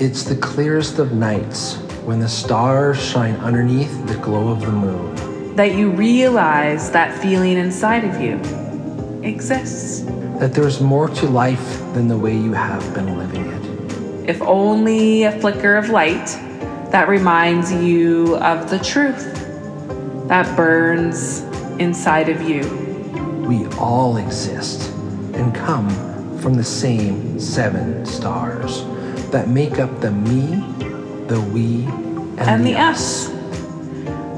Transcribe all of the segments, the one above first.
It's the clearest of nights when the stars shine underneath the glow of the moon. That you realize that feeling inside of you exists. That there's more to life than the way you have been living it. If only a flicker of light that reminds you of the truth that burns inside of you. We all exist and come from the same seven stars that make up the me, the we, and, and the us.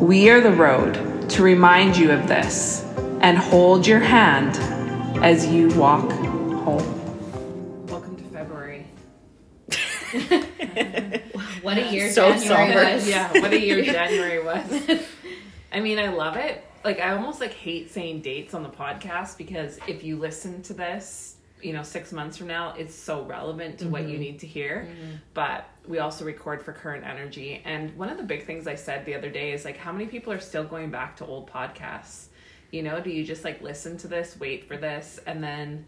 We are the road to remind you of this and hold your hand as you walk home. Welcome to February. what a year so January somber. was. Yeah, what a year January was. I mean, I love it. Like I almost like hate saying dates on the podcast because if you listen to this, you know, six months from now, it's so relevant to what you mm-hmm. need to hear. Mm-hmm. But we also record for current energy. And one of the big things I said the other day is like, how many people are still going back to old podcasts? You know, do you just like listen to this, wait for this, and then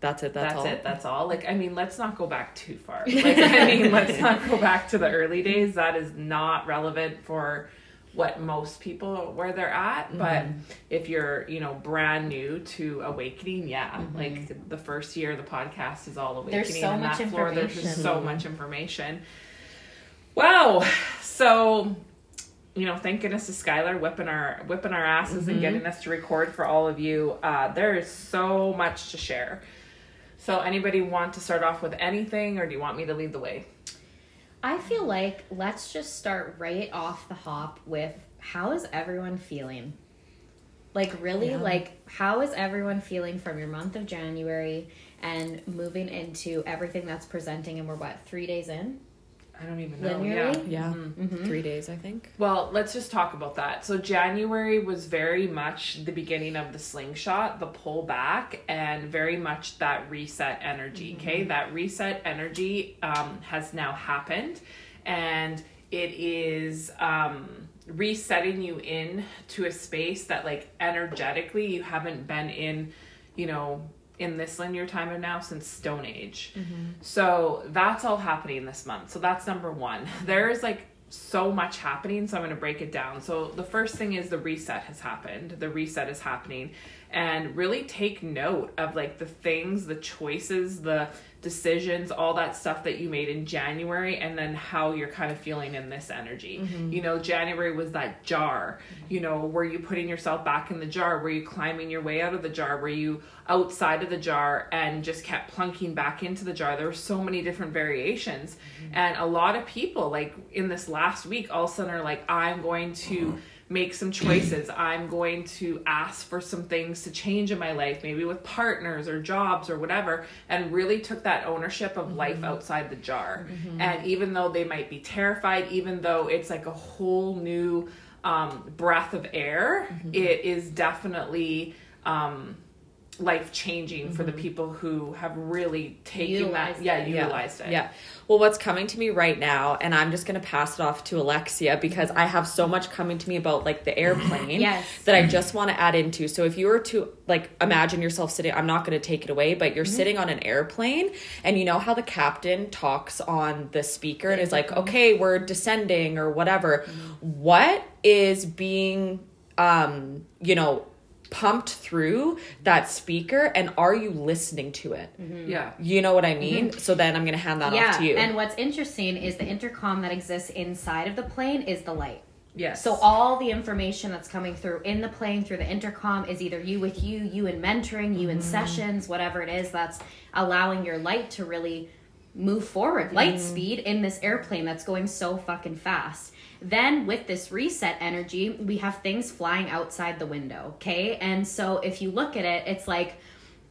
That's it. That's, that's, all. it that's all like i mean let's not go back too far like i mean let's not go back to the early days that is not relevant for what most people where they're at but mm-hmm. if you're you know brand new to awakening yeah mm-hmm. like the first year of the podcast is all awakening There's so on much that floor there's just so much information wow so you know, thank goodness to Skylar whipping our whipping our asses and mm-hmm. getting us to record for all of you. Uh, there is so much to share. So, anybody want to start off with anything, or do you want me to lead the way? I feel like let's just start right off the hop with how is everyone feeling? Like really like how is everyone feeling from your month of January and moving into everything that's presenting and we're what, 3 days in? I don't even know. Linearly? Yeah. yeah. Three days, I think. Well, let's just talk about that. So January was very much the beginning of the slingshot, the pullback, and very much that reset energy. Okay, that reset energy um, has now happened, and it is um, resetting you in to a space that, like, energetically, you haven't been in. You know, in this linear time of now since Stone Age. Mm-hmm. So that's all happening this month. So that's number one. There is like so much happening, so I'm going to break it down. So the first thing is the reset has happened. The reset is happening. And really take note of like the things, the choices, the decisions, all that stuff that you made in January, and then how you're kind of feeling in this energy. Mm-hmm. You know, January was that jar. You know, were you putting yourself back in the jar? Were you climbing your way out of the jar? Were you outside of the jar and just kept plunking back into the jar? There were so many different variations. Mm-hmm. And a lot of people, like in this last week, all of a sudden are like, I'm going to make some choices. I'm going to ask for some things to change in my life, maybe with partners or jobs or whatever, and really took that ownership of life outside the jar. And even though they might be terrified, even though it's like a whole new um, breath of air, it is definitely. Um, life changing for the mm-hmm. people who have really taken Utilized that yeah utilized it Yeah. Well, what's coming to me right now, and I'm just going to pass it off to Alexia because mm-hmm. I have so much coming to me about like the airplane Yes. that I just want to add into. So if you were to like imagine yourself sitting, I'm not going to take it away, but you're mm-hmm. sitting on an airplane and you know how the captain talks on the speaker and is like, okay, we're descending or whatever. What is being, um, you know, pumped through that speaker and are you listening to it? Mm-hmm. yeah You know what I mean? Mm-hmm. So then I'm going to hand that yeah. off to you. And what's interesting is the intercom that exists inside of the plane is the light. yes So all the information that's coming through in the plane through the intercom is either you with you, you in mentoring, you in mm-hmm. sessions, whatever it is that's allowing your light to really move forward, light speed in this airplane that's going so fucking fast. Then with this reset energy, we have things flying outside the window, okay? And so if you look at it, it's like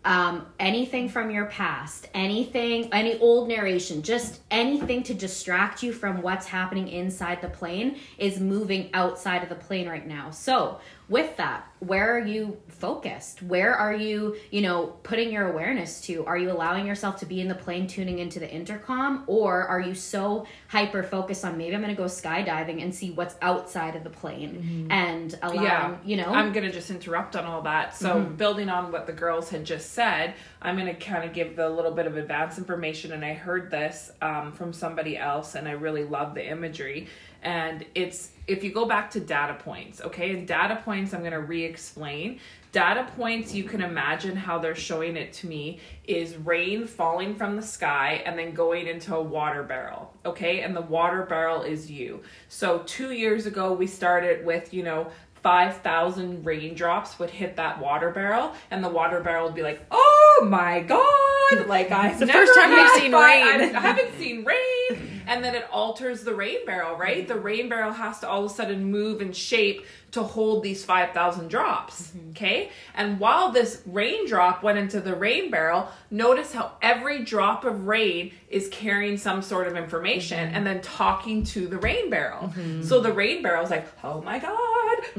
um, anything from your past, anything, any old narration, just anything to distract you from what's happening inside the plane is moving outside of the plane right now. So with that where are you focused? Where are you you know putting your awareness to? Are you allowing yourself to be in the plane tuning into the intercom or are you so hyper focused on maybe i'm going to go skydiving and see what's outside of the plane and allowing yeah. you know? I'm gonna just interrupt on all that. So building on what the girls had just said i'm gonna kind of give the little bit of advance information and i heard this um, from somebody else and i really love the imagery. And it's if you go back to data points okay? And data points i'm gonna re-explain. Data points you can imagine how they're showing it to me is rain falling from the sky and then going into a water barrel okay? And the water barrel is you. So two years ago we started with you know 5,000 raindrops would hit that water barrel, and the water barrel would be like, oh my god! Like, I the first time we've seen rain. I haven't seen rain. And then it alters the rain barrel, right? The rain barrel has to all of a sudden move and shape to hold these 5,000 drops. Okay? And while this raindrop went into the rain barrel, notice how every drop of rain is carrying some sort of information and then talking to the rain barrel. So the rain barrel's like, oh my God,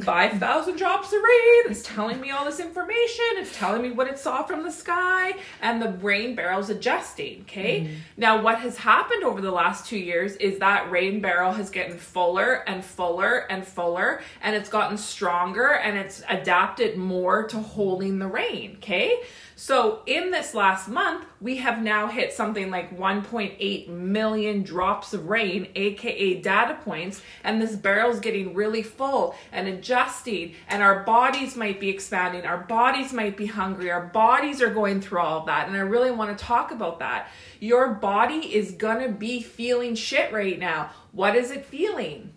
5,000 drops of rain. It's telling me all this information. It's telling me what it saw from the sky. And the rain barrel's adjusting. Okay? Mm-hmm. Now, what has happened over the last two years is that rain barrel has gotten fuller and fuller and fuller, and it's gotten stronger and it's adapted more to holding the rain. Okay? So, in this last month, we have now hit something like 1.8 million drops of rain, aka data points, and this barrel's getting really full and adjusting, and our bodies might be expanding, our bodies might be hungry, our bodies are going through all of that. And I really want to talk about that. Your body is gonna be feeling shit right now. What is it feeling?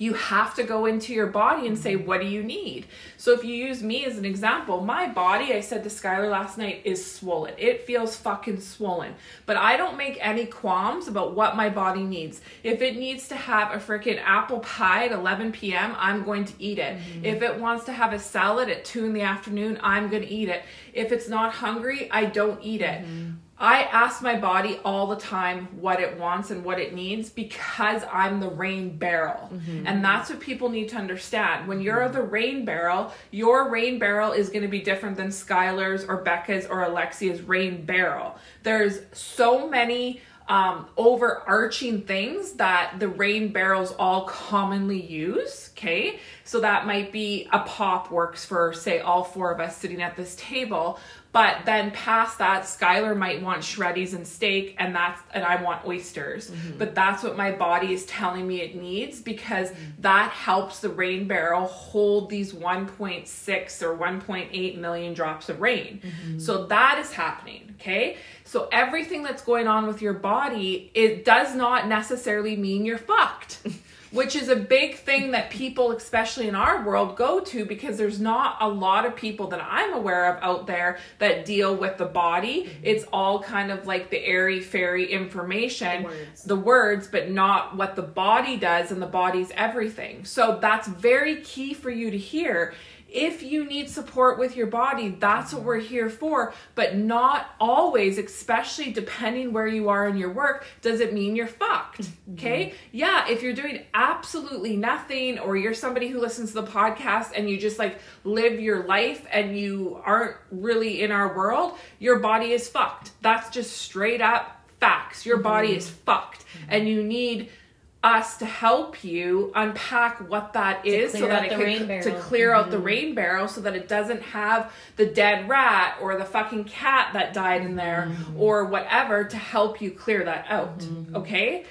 You have to go into your body and say, mm-hmm. what do you need? So if you use me as an example, my body, I said to Skylar last night, is swollen. It feels fucking swollen. But I don't make any qualms about what my body needs. If it needs to have a freaking apple pie at 11 p.m., I'm going to eat it. Mm-hmm. If it wants to have a salad at 2 in the afternoon, I'm going to eat it. If it's not hungry, I don't eat it. Mm-hmm. I ask my body all the time what it wants and what it needs because I'm the rain barrel. Mm-hmm. And that's what people need to understand. When you're the rain barrel, your rain barrel is going to be different than Skylar's or Becca's or Alexia's rain barrel. There's so many um, overarching things that the rain barrels all commonly use. Okay, so that might be a pop works for say all four of us sitting at this table. But then past that, Skylar might want shreddies and steak, and that's and I want oysters. Mm-hmm. But that's what my body is telling me it needs because mm-hmm. that helps the rain barrel hold these 1.6 or 1.8 million drops of rain. Mm-hmm. So that is happening. Okay. So everything that's going on with your body, it does not necessarily mean you're fucked. Which is a big thing that people, especially in our world, go to because there's not a lot of people that I'm aware of out there that deal with the body. Mm-hmm. It's all kind of like the airy fairy information, words. the words, but not what the body does, and the body's everything. So that's very key for you to hear. If you need support with your body, that's what we're here for, but not always, especially depending where you are in your work, does it mean you're fucked. Mm-hmm. Okay? Yeah, if you're doing absolutely nothing or you're somebody who listens to the podcast and you just like live your life and you aren't really in our world, your body is fucked. That's just straight up facts. Your body mm-hmm. is fucked and you need us to help you unpack what that is so that it can rain to clear out the rain barrel so that it doesn't have the dead rat or the fucking cat that died in there or whatever to help you clear that out okay?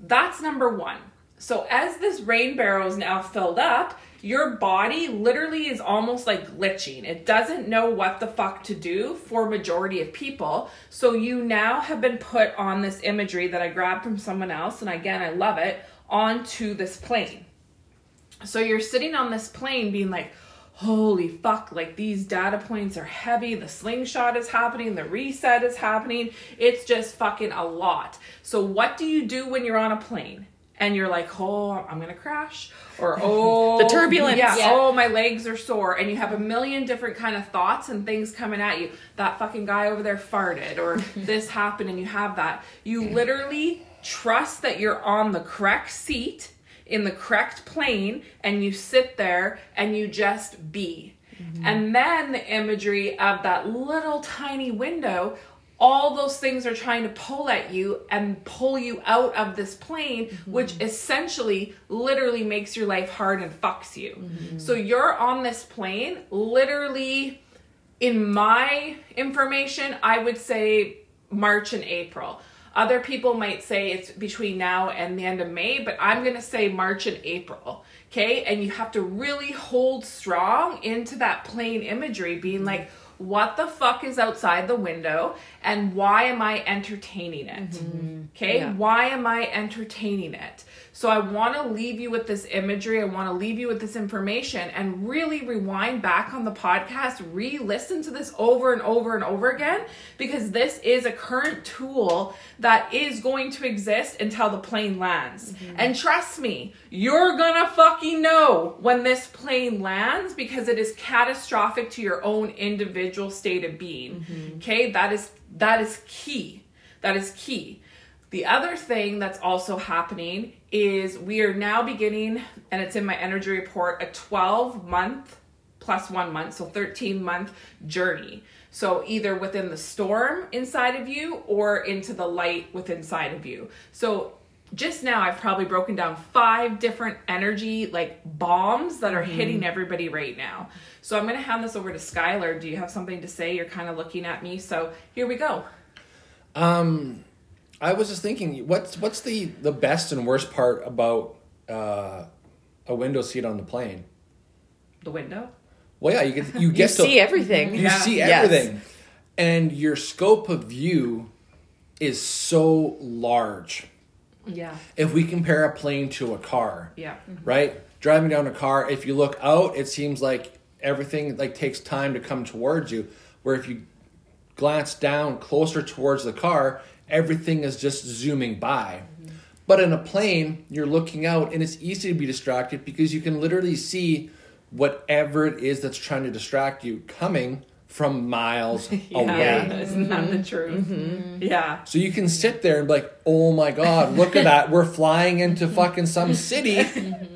That's number one. So as this rain barrel is now filled up your body literally is almost like glitching. It doesn't know what the fuck to do for majority of people. So you now have been put on this imagery that I grabbed from someone else and again I love it onto this plane. So you're sitting on this plane being like, holy fuck, like these data points are heavy. The slingshot is happening, the reset is happening. It's just fucking a lot. So, what do you do when you're on a plane? And you're like, oh, I'm gonna crash, or oh, The turbulence. yeah, Yeah. oh, my legs are sore, and you have a million different kind of thoughts and things coming at you. That fucking guy over there farted, or this happened, and you have that. You literally trust that you're on the correct seat in the correct plane and you sit there and you just be. Mm-hmm. And then the imagery of that little tiny window, all those things are trying to pull at you and pull you out of this plane, mm-hmm. which essentially literally makes your life hard and fucks you. Mm-hmm. So you're on this plane, literally, in my information, I would say March and April. Other people might say it's between now and the end of May, but I'm going to say March and April. Okay? And you have to really hold strong into that plane imagery, being mm-hmm. like, what the fuck is outside the window and why am I entertaining it? Mm-hmm. Okay? Yeah. Why am I entertaining it? So I want to leave you with this imagery. I want to leave you with this information and really rewind back on the podcast, re listen to this over and over and over again because this is a current tool that is going to exist until the plane lands. Mm-hmm. And trust me, you're gonna fucking know when this plane lands because it is catastrophic to your own individual state of being. Mm-hmm. Okay? That is that is key. That is key. The other thing that's also happening is we are now beginning, and it's in my energy report, a 12 month plus one month, so 13 month journey. So either within the storm inside of you or into the light within inside of you. So just now I've probably broken down five different energy like bombs that are hitting everybody right now. So I'm gonna hand this over to Skylar. Do you have something to say? You're kind of looking at me. So here we go. Um, I was just thinking, what's what's the the best and worst part about uh, a window seat on the plane? The window. Well, yeah, you get you You get to see everything. you Yeah. see Yes. everything, and your scope of view is so large. Yeah. If we compare a plane to a car, Yeah. right? Driving down a car, if you look out, it seems like everything like takes time to come towards you. Where if you glance down closer towards the car, everything is just zooming by. But in a plane, you're looking out and it's easy to be distracted because you can literally see whatever it is that's trying to distract you coming from miles Yeah. away. Isn't that the mm-hmm. truth? Mm-hmm. Yeah. So you can sit there and be like, oh my God, look at that. We're flying into fucking some city. Mm-hmm.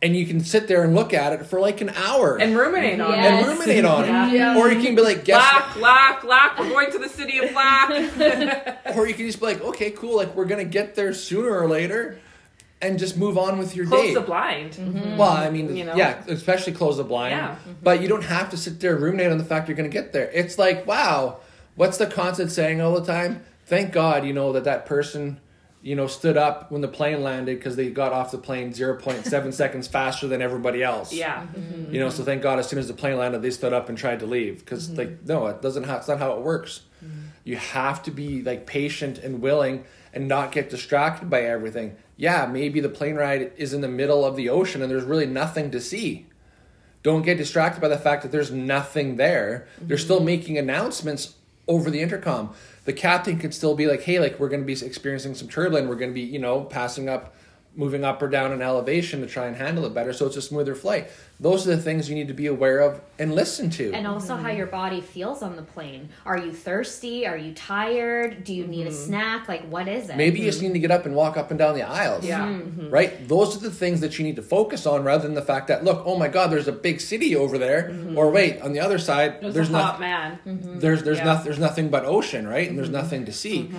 And you can sit there and look at it for like an hour And ruminate on Yes. it. And ruminate on it. Yeah. Or you can be like, guess Black, black, black. We're going to the city of black. Or you can just be like, okay, cool. Like we're gonna get there sooner or later, and just move on with your Close day. the blind. Mm-hmm. Mm-hmm. Well, I mean, You know? yeah, especially close the blind. Yeah. Mm-hmm. But you don't have to sit there and ruminate on the fact you're going to get there. It's like, wow, what's the constant saying all the time? Thank God, you know, that that person, you know, stood up when the plane landed because they got off the plane 0.7 seconds faster than everybody else. Yeah. Mm-hmm. You know, so thank God as soon as the plane landed, they stood up and tried to leave because, mm-hmm. like, no, it doesn't. Have, it's not how it works. Mm-hmm. You have to be like patient and willing and not get distracted by everything. Yeah, maybe the plane ride is in the middle of the ocean and there's really nothing to see. Don't get distracted by the fact that there's nothing there. They're still making announcements over the intercom. The captain could still be like, "Hey, like we're going to be experiencing some turbulence. We're going to be, you know, passing up, moving up or down in elevation to try and handle it better, so it's a smoother flight." Those are the things you need to be aware of and listen to. And also how your body feels on the plane. Are you thirsty? Are you tired? Do you need a mm-hmm. snack? Like, what is it? Maybe you just need to get up and walk up and down the aisles. Yeah. Mm-hmm. Mm-hmm. Right? Those are the things that you need to focus on rather than the fact that, look, oh my God, there's a big city over there. Or wait, on the other side, There's, there's, a nothing. hot man. There's there's Yeah. nothing there's nothing but ocean, right? And there's nothing to see.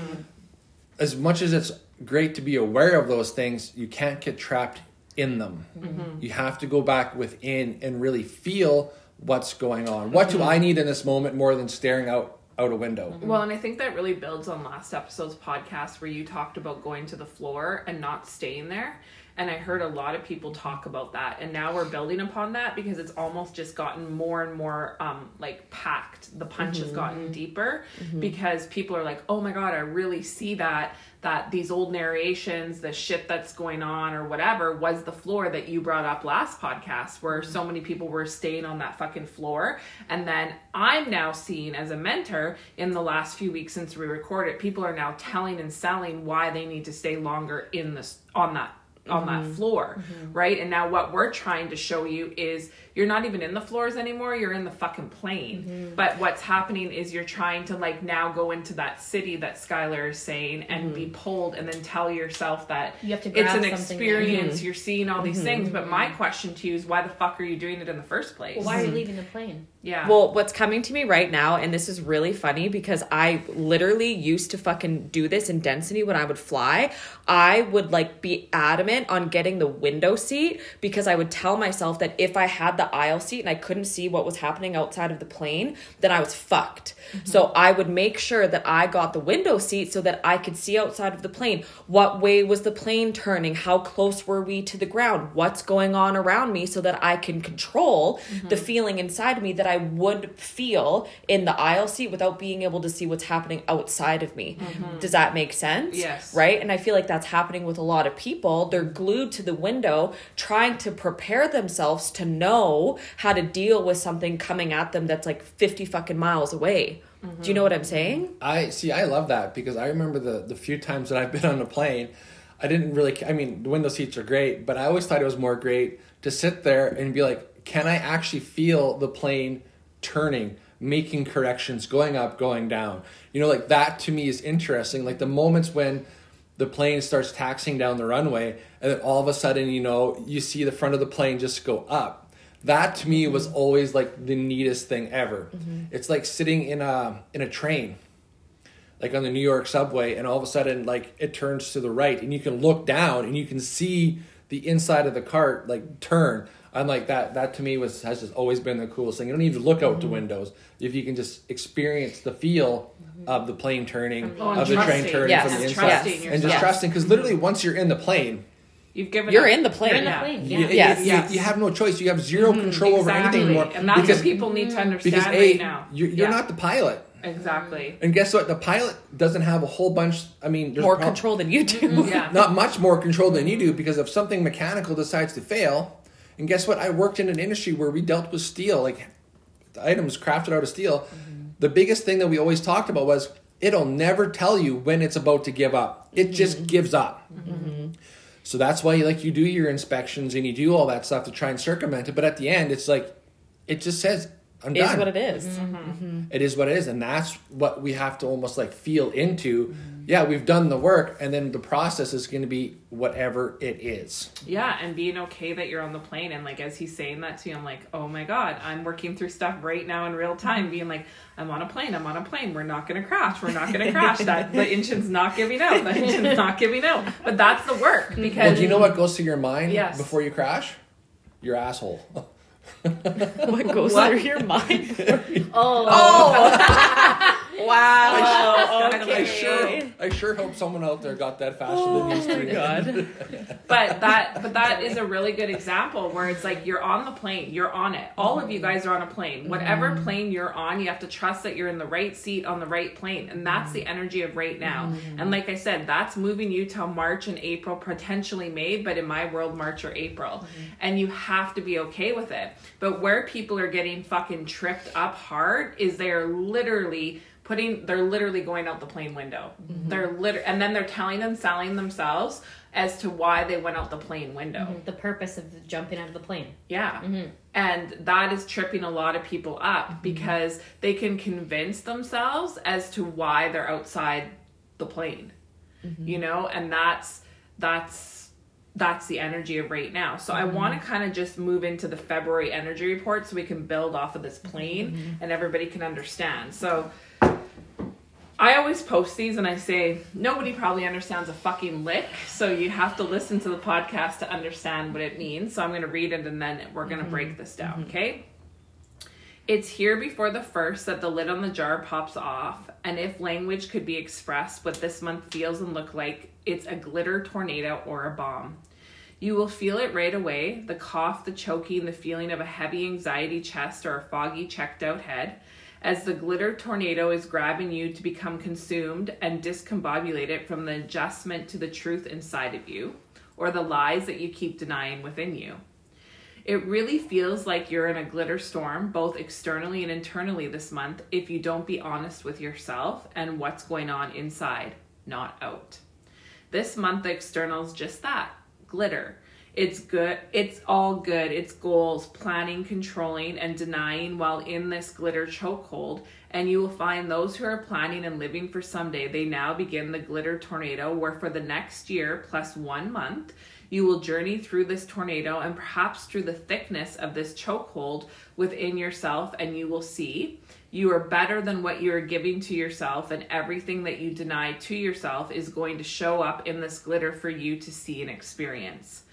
As much as it's great to be aware of those things, you can't get trapped in them. Mm-hmm. You have to go back within and really feel what's going on. What do I need in this moment more than staring out out a window? Mm-hmm. Well, and I think that really builds on last episode's podcast where you talked about going to the floor and not staying there. And I heard a lot of people talk about that. And now we're building upon that because it's almost just gotten more and more um, like packed. The punch has mm-hmm. gotten deeper because people are like, oh my God, I really see that. That these old narrations, the shit that's going on or whatever, was the floor that you brought up last podcast, where so many people were staying on that fucking floor. And then I'm now seeing as a mentor in the last few weeks since we recorded, people are now telling and selling why they need to stay longer in this on that on that mm-hmm. floor mm-hmm. right? And now what we're trying to show you is you're not even in the floors anymore you're in the fucking plane Mm-hmm. but what's happening is you're trying to like now go into that city that skylar is saying and be pulled and then tell yourself that Mm-hmm. You have to it's grab an something experience you're seeing all these Mm-hmm. things but my question to you is why the fuck are you doing it in the first place Well, why are you leaving the plane? yeah Well, what's coming to me right now, and this is really funny because I literally used to fucking do this in density when I would fly. I would like be adamant on getting the window seat because I would tell myself that if I had the aisle seat and I couldn't see what was happening outside of the plane, then I was fucked. Mm-hmm. So I would make sure that I got the window seat so that I could see outside of the plane. What way was the plane turning? How close were we to the ground? What's going on around me so that I can control the mm-hmm. feeling inside me that I would feel in the aisle seat without being able to see what's happening outside of me. Mm-hmm. Does that make sense? Yes. Right? And I feel like that's happening with a lot of people. They're glued to the window trying to prepare themselves to know how to deal with something coming at them that's like 50 fucking miles away. Do you know what I'm saying? I see. I love that because I remember the the few times that I've been on a plane. I didn't really. I mean, the window seats are great, but I always thought it was more great to sit there and be like, can I actually feel the plane turning, making corrections, going up, going down? You know, like that to me is interesting. Like the moments when the plane starts taxing down the runway, and then all of a sudden, you know, you see the front of the plane just go up. That to me was always like the neatest thing ever. It's like sitting in a in a train like on the New York subway, and all of a sudden, like it turns to the right, and you can look down and you can see the inside of the cart like turn. I'm like that. That to me was has just always been the coolest thing. You don't need to look out the windows if you can just experience the feel of the plane turning, Oh, of the train turning Yes. from the inside, trusting and just Yes. trusting. Because literally, once you're in the plane, you've given You're up. in the plane. You're in the plane. you, Yeah. you- Yes. you- Yes. you have no choice. You have 0 mm-hmm. control over anything exactly anymore. and that's because what people need to understand because a right now you're, you're Yeah. not the pilot. exactly And guess what? The pilot doesn't have a whole bunch. I mean, there's More prob- control than you do. Mm-hmm. yeah Not much more control than you do because if something mechanical decides to fail, and guess what? I worked in an industry where we dealt with steel, like the items crafted out of steel. Mm-hmm. The biggest thing that we always talked about was it'll never tell you when it's about to give up. It just gives up. So that's why like you do your inspections and you do all that stuff to try and circumvent it. But at the end, it's like it just says I'm Is done what it is. Mm-hmm. it is what it is and that's what we have to almost like feel into mm-hmm. Yeah we've done the work and then the process is going to be whatever it is Yeah, and being okay that you're on the plane and like as he's saying that to you, I'm like, oh my god, I'm working through stuff right now in real time, being like, I'm on a plane, I'm on a plane, we're not gonna crash, we're not gonna crash. That the engine's not giving out, the engine's not giving out. But that's the work well because do you know what goes through your mind Yes. before you crash your asshole What goes What? through your mind? Oh, oh. Wow. I sure, I sure hope someone out there got that faster than these oh three. God. but that but that is a really good example where it's like you're on the plane you're on it. All of you guys are on a plane. Whatever mm-hmm. plane you're on you have to trust that you're in the right seat on the right plane. And that's the mm-hmm. energy of right now. Mm-hmm. And like i said that's moving you till march and april potentially may but in my world march or april. And you have to be okay with it. But where people are getting fucking tripped up hard is they're literally putting they're literally going out the plane window. Mm-hmm. They're liter- and then they're telling and selling themselves as to why they went out the plane window. Mm-hmm. The purpose of jumping out of the plane. yeah. Mm-hmm. And that is tripping a lot of people up because they can convince themselves as to why they're outside the plane you know? And that's that's that's the energy of right now. So i want to kind of just move into the february energy report so we can build off of this plane and everybody can understand. So I always post these and I say nobody probably understands a fucking lick, so you have to listen to the podcast to understand what it means. So I'm going to read it and then we're going to mm-hmm. break this down, mm-hmm. okay? It's here before the first that the lid on the jar pops off, and if language could be expressed, what this month feels and look like, it's a glitter tornado or a bomb. You will feel it right away the cough, the choking, the feeling of a heavy anxiety chest or a foggy, checked out head as the glitter tornado is grabbing you to become consumed and discombobulated from the adjustment to the truth inside of you or the lies that you keep denying within you. It really feels like you're in a glitter storm, both externally and internally this month, if you don't be honest with yourself and what's going on inside, not out. This month, the external is just that glitter. It's good. It's all good. It's goals, planning, controlling, and denying while in this glitter chokehold. And you will find those who are planning and living for someday, they now begin the glitter tornado, where for the next year plus one month, you will journey through this tornado and perhaps through the thickness of this chokehold within yourself, and you will see you are better than what you are giving to yourself, and everything that you deny to yourself is going to show up in this glitter for you to see and experience.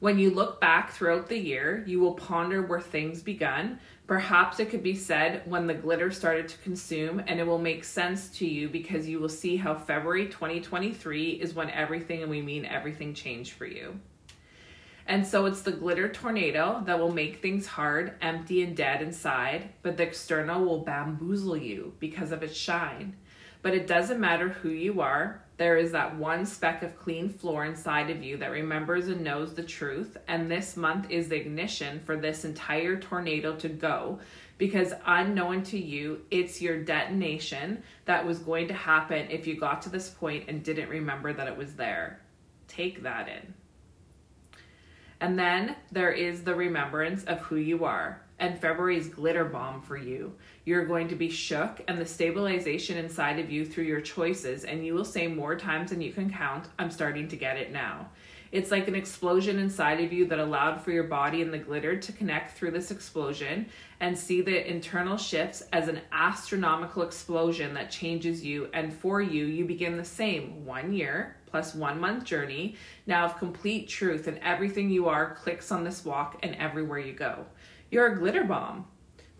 When you look back throughout the year, you will ponder where things begun. Perhaps it could be said when the glitter started to consume, and it will make sense to you because you will see how February 2023 is when everything, and we mean everything, changed for you. And so it's the glitter tornado that will make things hard, empty, and dead inside, but the external will bamboozle you because of its shine. But it doesn't matter who you are, there is that one speck of clean floor inside of you that remembers and knows the truth. And this month is the ignition for this entire tornado to go because unknown to you, it's your detonation that was going to happen if you got to this point and didn't remember that it was there. Take that in. And then there is the remembrance of who you are and February's glitter bomb for you. You're going to be shook and the stabilization inside of you through your choices, and you will say more times than you can count, I'm starting to get it now. It's like an explosion inside of you that allowed for your body and the glitter to connect through this explosion and see the internal shifts as an astronomical explosion that changes you. And for you, you begin the same one year plus one month journey now of complete truth, and everything you are clicks on this walk and everywhere you go. You're a glitter bomb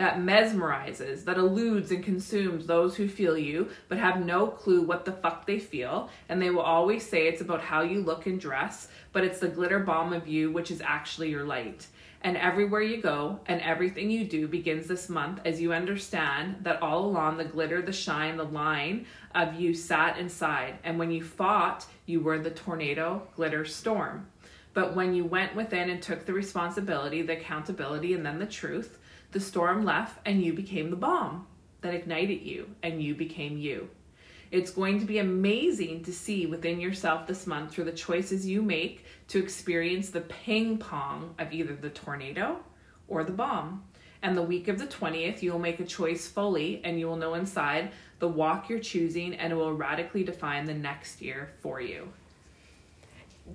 that mesmerizes, that eludes and consumes those who feel you, but have no clue what the fuck they feel. And they will always say it's about how you look and dress, but it's the glitter bomb of you, which is actually your light. And everywhere you go and everything you do begins this month as you understand that all along the glitter, the shine, the line of you sat inside. And when you fought, you were the tornado, glitter, storm. But when you went within and took the responsibility, the accountability, and then the truth, the storm left and you became the bomb that ignited you and you became you. It's going to be amazing to see within yourself this month through the choices you make to experience the ping pong of either the tornado or the bomb. And the week of the 20th, you will make a choice fully and you will know inside the walk you're choosing and it will radically define the next year for you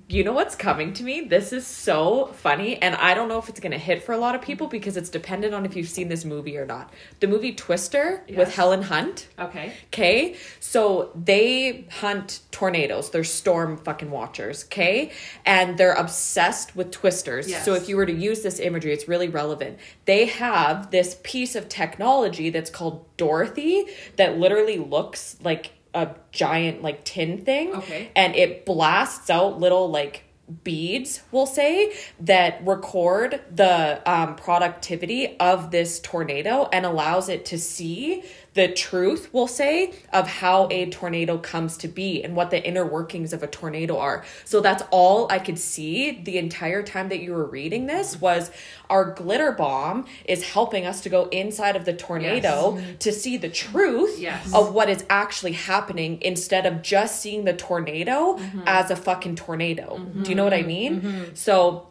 you know what's coming to me? This is so funny, and I don't know if it's gonna hit for a lot of people because it's dependent on if you've seen this movie or not. The movie Twister Yes. with Helen Hunt. Okay. Okay, so they hunt tornadoes. They're storm fucking watchers. Okay, and they're obsessed with twisters. Yes. So if you were to use this imagery, it's really relevant. They have this piece of technology that's called Dorothy that literally looks like a giant like tin thing. Okay. and it blasts out little like beads we'll say that record the um, productivity of this tornado and allows it to see the truth we'll say of how a tornado comes to be and what the inner workings of a tornado are so that's all i could see the entire time that you were reading this was our glitter bomb is helping us to go inside of the tornado to see the truth Yes. of what is actually happening instead of just seeing the tornado mm-hmm. as a fucking tornado. Do you know what I mm-hmm. mean? Mm-hmm. So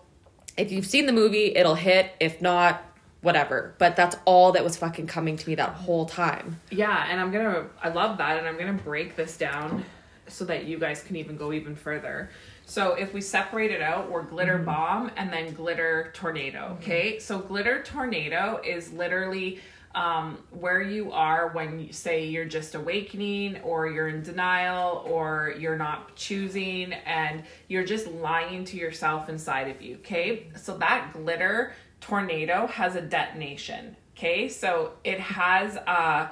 if you've seen the movie, it'll hit. If not, whatever. But that's all that was fucking coming to me that whole time. Yeah, and I'm gonna, I love that, and I'm gonna break this down so that you guys can even go even further. So if we separate it out, we're glitter bomb and then glitter tornado. Okay, so glitter tornado is literally um, where you are when you say you're just awakening or you're in denial or you're not choosing and you're just lying to yourself inside of you. Okay, so that glitter tornado has a detonation. Okay, so it has w-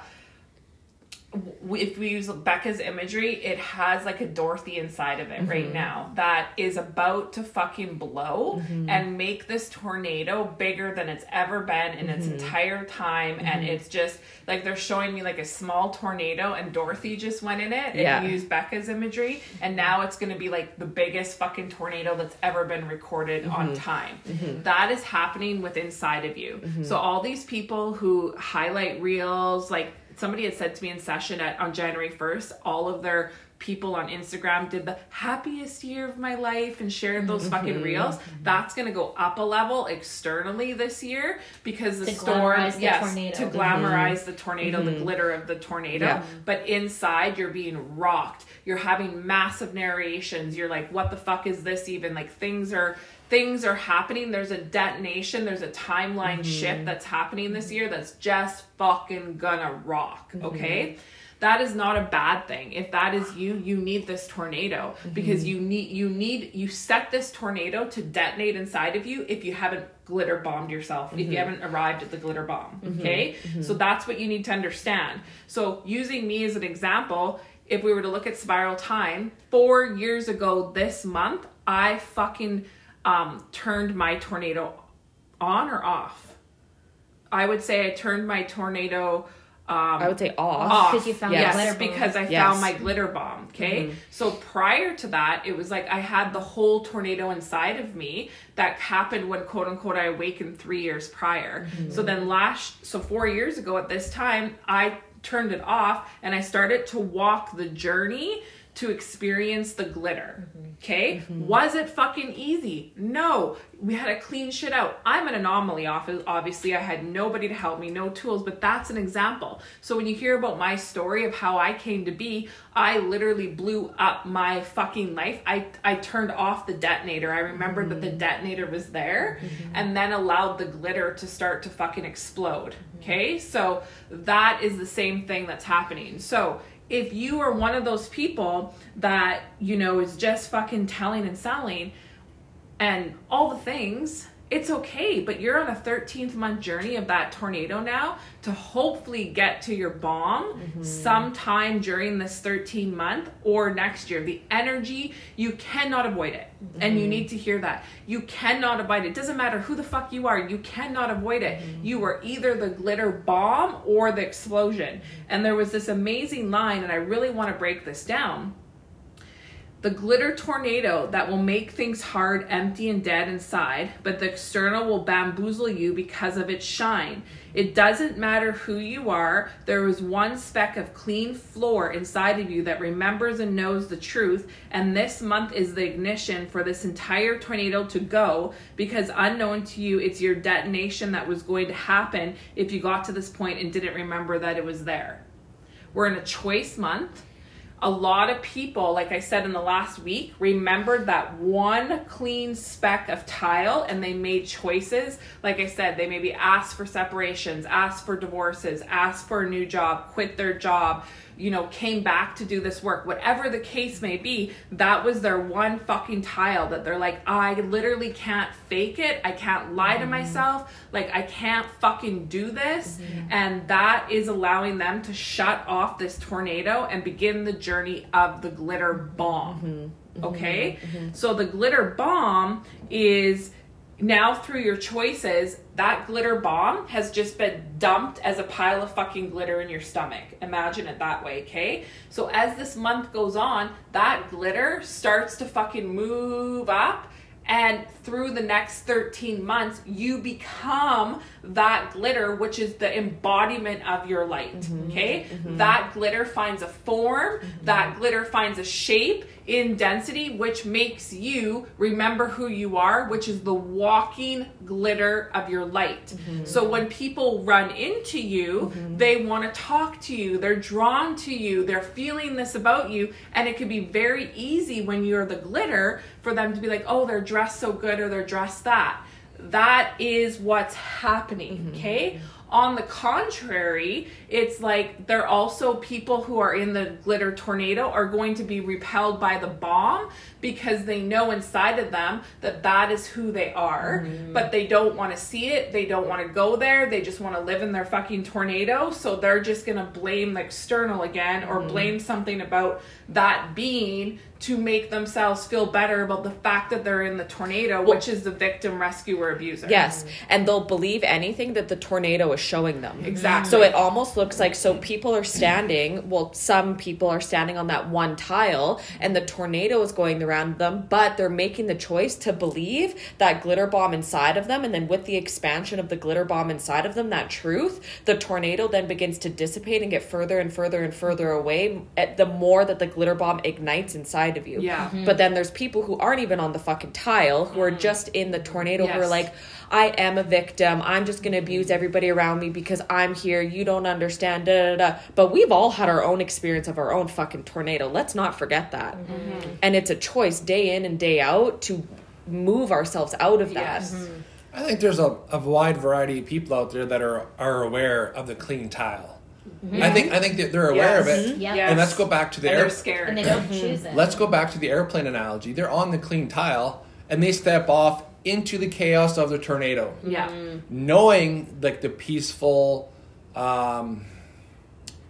if we use Becca's imagery, it has like a Dorothy inside of it right mm-hmm. now that is about to fucking blow mm-hmm. and make this tornado bigger than it's ever been in its mm-hmm. entire time. And it's just like they're showing me like a small tornado, and Dorothy just went in it. Yeah. And use Becca's imagery, and now it's going to be like the biggest fucking tornado that's ever been recorded on time. That is happening with inside of you. So all these people who highlight reels, like somebody had said to me in session at on January 1st, all of their people on Instagram did the happiest year of my life and shared those fucking mm-hmm. reels. That's gonna go up a level externally this year because the To storm, glamorize the yes, tornado. to glamorize mm-hmm. the tornado, the mm-hmm. glitter of the tornado. Yeah. But inside, you're being rocked. You're having massive narrations. You're like, what the fuck is this even? Like things are things are happening. There's a detonation. There's a timeline mm-hmm. shift that's happening this year that's just fucking gonna rock. Mm-hmm. Okay. That is not a bad thing. If that is you, you need this tornado mm-hmm. because you need you need you set this tornado to detonate inside of you if you haven't glitter bombed yourself, if you haven't arrived at the glitter bomb. Okay? So that's what you need to understand. So using me as an example, if we were to look at spiral time, 4 years ago this month, I fucking um turned my tornado on or off. I would say I turned my tornado um I would say off. off. Because you found Yes. the glitter bomb. because I Yes. found my glitter bomb. Okay. So prior to that, it was like I had the whole tornado inside of me that happened when quote unquote I awakened three years prior. So then last, so four years ago at this time, I turned it off and I started to walk the journey to experience the glitter. Mm-hmm. Okay? Mm-hmm. Was it fucking easy? No. We had to clean shit out. I'm an anomaly off obviously. I had nobody to help me, no tools, but that's an example. So when you hear about my story of how I came to be, I literally blew up my fucking life. I I turned off the detonator. I remembered that the mm-hmm. detonator was there and then allowed the glitter to start to fucking explode. Okay? So that is the same thing that's happening. So if you are one of those people that you know is just fucking telling and selling and all the things it's okay but you're on a 13th month journey of that tornado now to hopefully get to your bomb mm-hmm. sometime during this 13 month or next year. The energy you cannot avoid it. And you mm-hmm. need to hear that. You cannot avoid it. it doesn't matter who the fuck you are you cannot avoid it. Mm-hmm. You are either the glitter bomb or the explosion. And there was this amazing line and i really want to break this down the glitter tornado that will make things hard, empty, and dead inside, but the external will bamboozle you because of its shine. It doesn't matter who you are, there is one speck of clean floor inside of you that remembers and knows the truth, and this month is the ignition for this entire tornado to go because unknown to you, it's your detonation that was going to happen if you got to this point and didn't remember that it was there. We're in a choice month a lot of people, like I said in the last week, remembered that one clean speck of tile and they made choices. Like I said, they maybe asked for separations, asked for divorces, asked for a new job, quit their job, you know, came back to do this work. Whatever the case may be, that was their one fucking tile that they're like, I literally can't fake it. I can't lie to mm-hmm. myself. Like, I can't fucking do this. Mm-hmm. And that is allowing them to shut off this tornado and begin the journey of the glitter bomb. Mm-hmm. Okay? So the glitter bomb is now through your choices, that glitter bomb has just been dumped as a pile of fucking glitter in your stomach. Imagine it that way, okay? So as this month goes on, that glitter starts to fucking move up. And through the next 13 months, you become that glitter, which is the embodiment of your light. Mm-hmm. Okay? Mm-hmm. That glitter finds a form, mm-hmm. that glitter finds a shape in density, which makes you remember who you are, which is the walking glitter of your light. Mm-hmm. So when people run into you, mm-hmm. they want to talk to you, they're drawn to you, they're feeling this about you, and it can be very easy when you're the glitter for them to be like, oh, they're dressed so good or they're dressed that. That is what's happening, mm-hmm. okay? On the contrary, it's like they're also people who are in the glitter tornado are going to be repelled by the bomb because they know inside of them that that is who they are, mm-hmm. but they don't want to see it. They don't want to go there. They just want to live in their fucking tornado. So they're just going to blame the external again or mm-hmm. blame something about that being to make themselves feel better about the fact that they're in the tornado, which is the victim, rescuer, abuser. Yes, and they'll believe anything that the tornado is showing them. Exactly. So it almost looks like so people are standing, well some people are standing on that one tile and the tornado is going around them, but they're making the choice to believe that glitter bomb inside of them and then with the expansion of the glitter bomb inside of them, that truth, the tornado then begins to dissipate and get further and further and further away at the more that the glitter bomb ignites inside of you. Yeah. Mhm. But then there's people who aren't even on the fucking tile who are just in the tornado who are like I am a victim. I'm just going to abuse everybody around me because I'm here. You don't understand. Da, da, da. But we've all had our own experience of our own fucking tornado. Let's not forget that. Mm-hmm. And it's a choice day in and day out to move ourselves out of that. Yes. Mm-hmm. I think there's a, a wide variety of people out there that are are aware of the clean tile. Mm-hmm. I think I think that they're aware of it. Yeah. Yes. And let's go back to the And air, they're scared. And they don't choose it. let's go back to the airplane analogy. They're on the clean tile and they step off into the chaos of the tornado, yeah. Mm. knowing like the peaceful, um,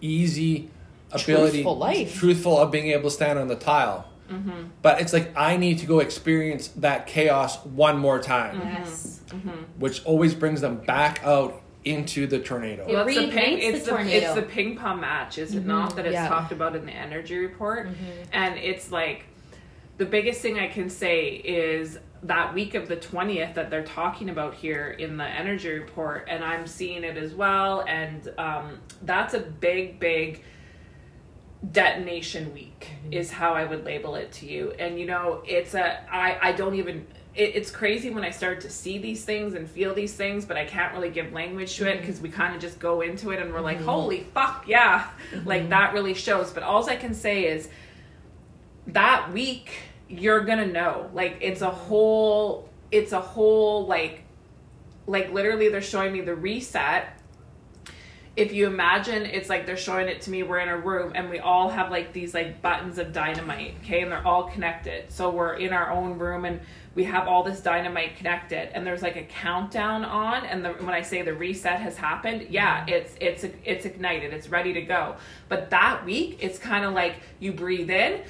easy ability, Truthful life. truthful of being able to stand on the tile. Mm-hmm. But it's like I need to go experience that chaos one more time, mm-hmm. Yes. Mm-hmm. which always brings them back out into the tornado. It Well, it's the ping. It's the the, tornado. it's the ping pong match, is it not? That it's Yeah. talked about in the energy report, and it's like the biggest thing I can say is that week of the twentieth that they're talking about here in the energy report, and I'm seeing it as well, and um, that's a big, big detonation week mm-hmm. is how I would label it to you. And you know, it's a I I don't even it, it's crazy when I start to see these things and feel these things, but I can't really give language to it mm-hmm. because we kind of just go into it and we're like, mm-hmm. holy fuck, yeah, like that really shows. But all I can say is that week you're gonna know. Like it's a whole, it's a whole like, like literally they're showing me the reset. If you imagine it's like they're showing it to me we're in a room and we all have like these like buttons of dynamite okay? And they're all connected. So we're in our own room and we have all this dynamite connected and there's like a countdown on and the, when i say the reset has happened yeah it's it's it's ignited it's ready to go. But that week it's kind of like you breathe in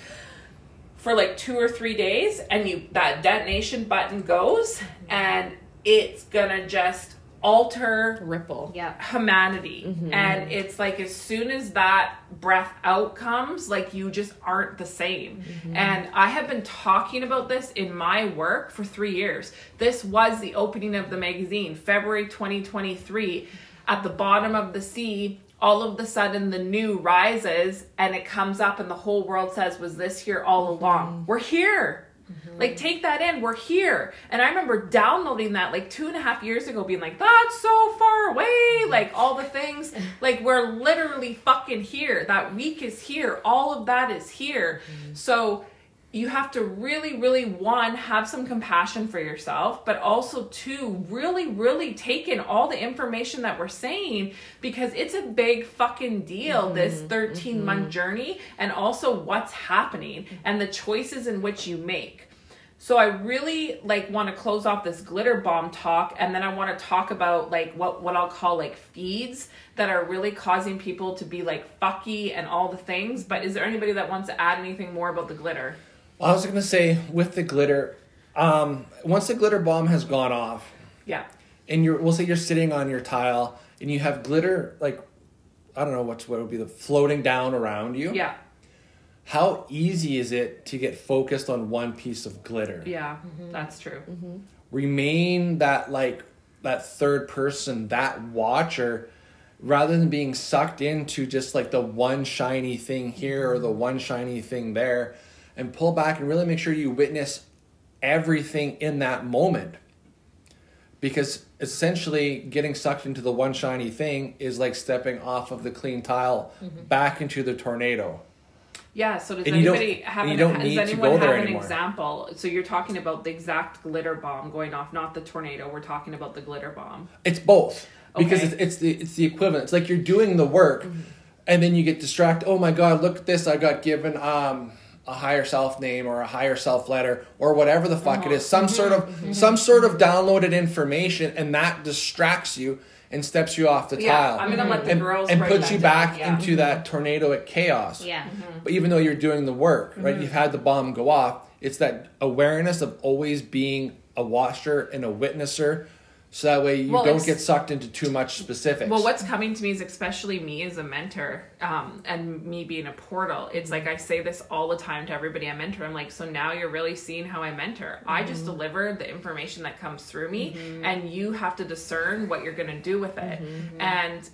for like two or three days and you that detonation button goes and it's gonna just alter Ripple. Yeah. humanity. Mm-hmm. And it's like as soon as that breath out comes like you just aren't the same. Mm-hmm. And i have been talking about this in my work for three years. This was the opening of the magazine february 2023 at the bottom of the sea all of the sudden the new rises and it comes up and the whole world says was this here all mm-hmm. along we're here mm-hmm. like take that in. We're here. And I remember downloading that like two and a half years ago, being like, that's so far away. Like all the things. Like we're literally fucking here. That week is here. All of that is here. Mm-hmm. So you have to really, really one, have some compassion for yourself, but also two, really, really take in all the information that we're saying because it's a big fucking deal, mm-hmm. this 13 mm-hmm. month journey, and also what's happening and the choices in which you make. So I really like want to close off this glitter bomb talk and then I want to talk about like what what I'll call like feeds that are really causing people to be like fucky and all the things. But is there anybody that wants to add anything more about the glitter? I was gonna say with the glitter, um, once the glitter bomb has gone off, Yeah. and you're we'll say you're sitting on your tile and you have glitter like I don't know what's what would be the floating down around you. Yeah. How easy is it to get focused on one piece of glitter? Yeah. Mm-hmm. That's true. Mm-hmm. Remain that like that third person, that watcher, rather than being sucked into just like the one shiny thing here or the mm-hmm. one shiny thing there, and pull back and really make sure you witness everything in that moment. Because essentially, getting sucked into the one shiny thing is like stepping off of the clean tile back into the tornado. Yeah. So does And anybody have an, does need to anyone go there have an anymore. example? So you're talking about the exact glitter bomb going off, not the tornado. We're talking about the glitter bomb. It's both because it's, it's the it's the equivalent. It's like you're doing the work, and then you get distracted. Oh my god! Look at this! I got given um, a higher self name or a higher self letter or whatever the fuck it uh-huh. is. Some mm-hmm. sort of mm-hmm. some sort of downloaded information, and that distracts you and steps you off the Yeah, tile. I'm gonna let the and, girls and write puts you back yeah. into mm-hmm. that tornado at chaos. Yeah. But even though you're doing the work, right? Mm-hmm. You've had the bomb go off. It's that awareness of always being a watcher and a witnesser, so that way you Well, don't it's- get sucked into too much specifics. Well, what's coming to me is especially me as a mentor, um, and me being a portal. It's like I say this all the time to everybody I mentor. I'm like, so now you're really seeing how I mentor. I just mm-hmm. deliver the information that comes through me, mm-hmm. and you have to discern what you're going to do with it. Mm-hmm. And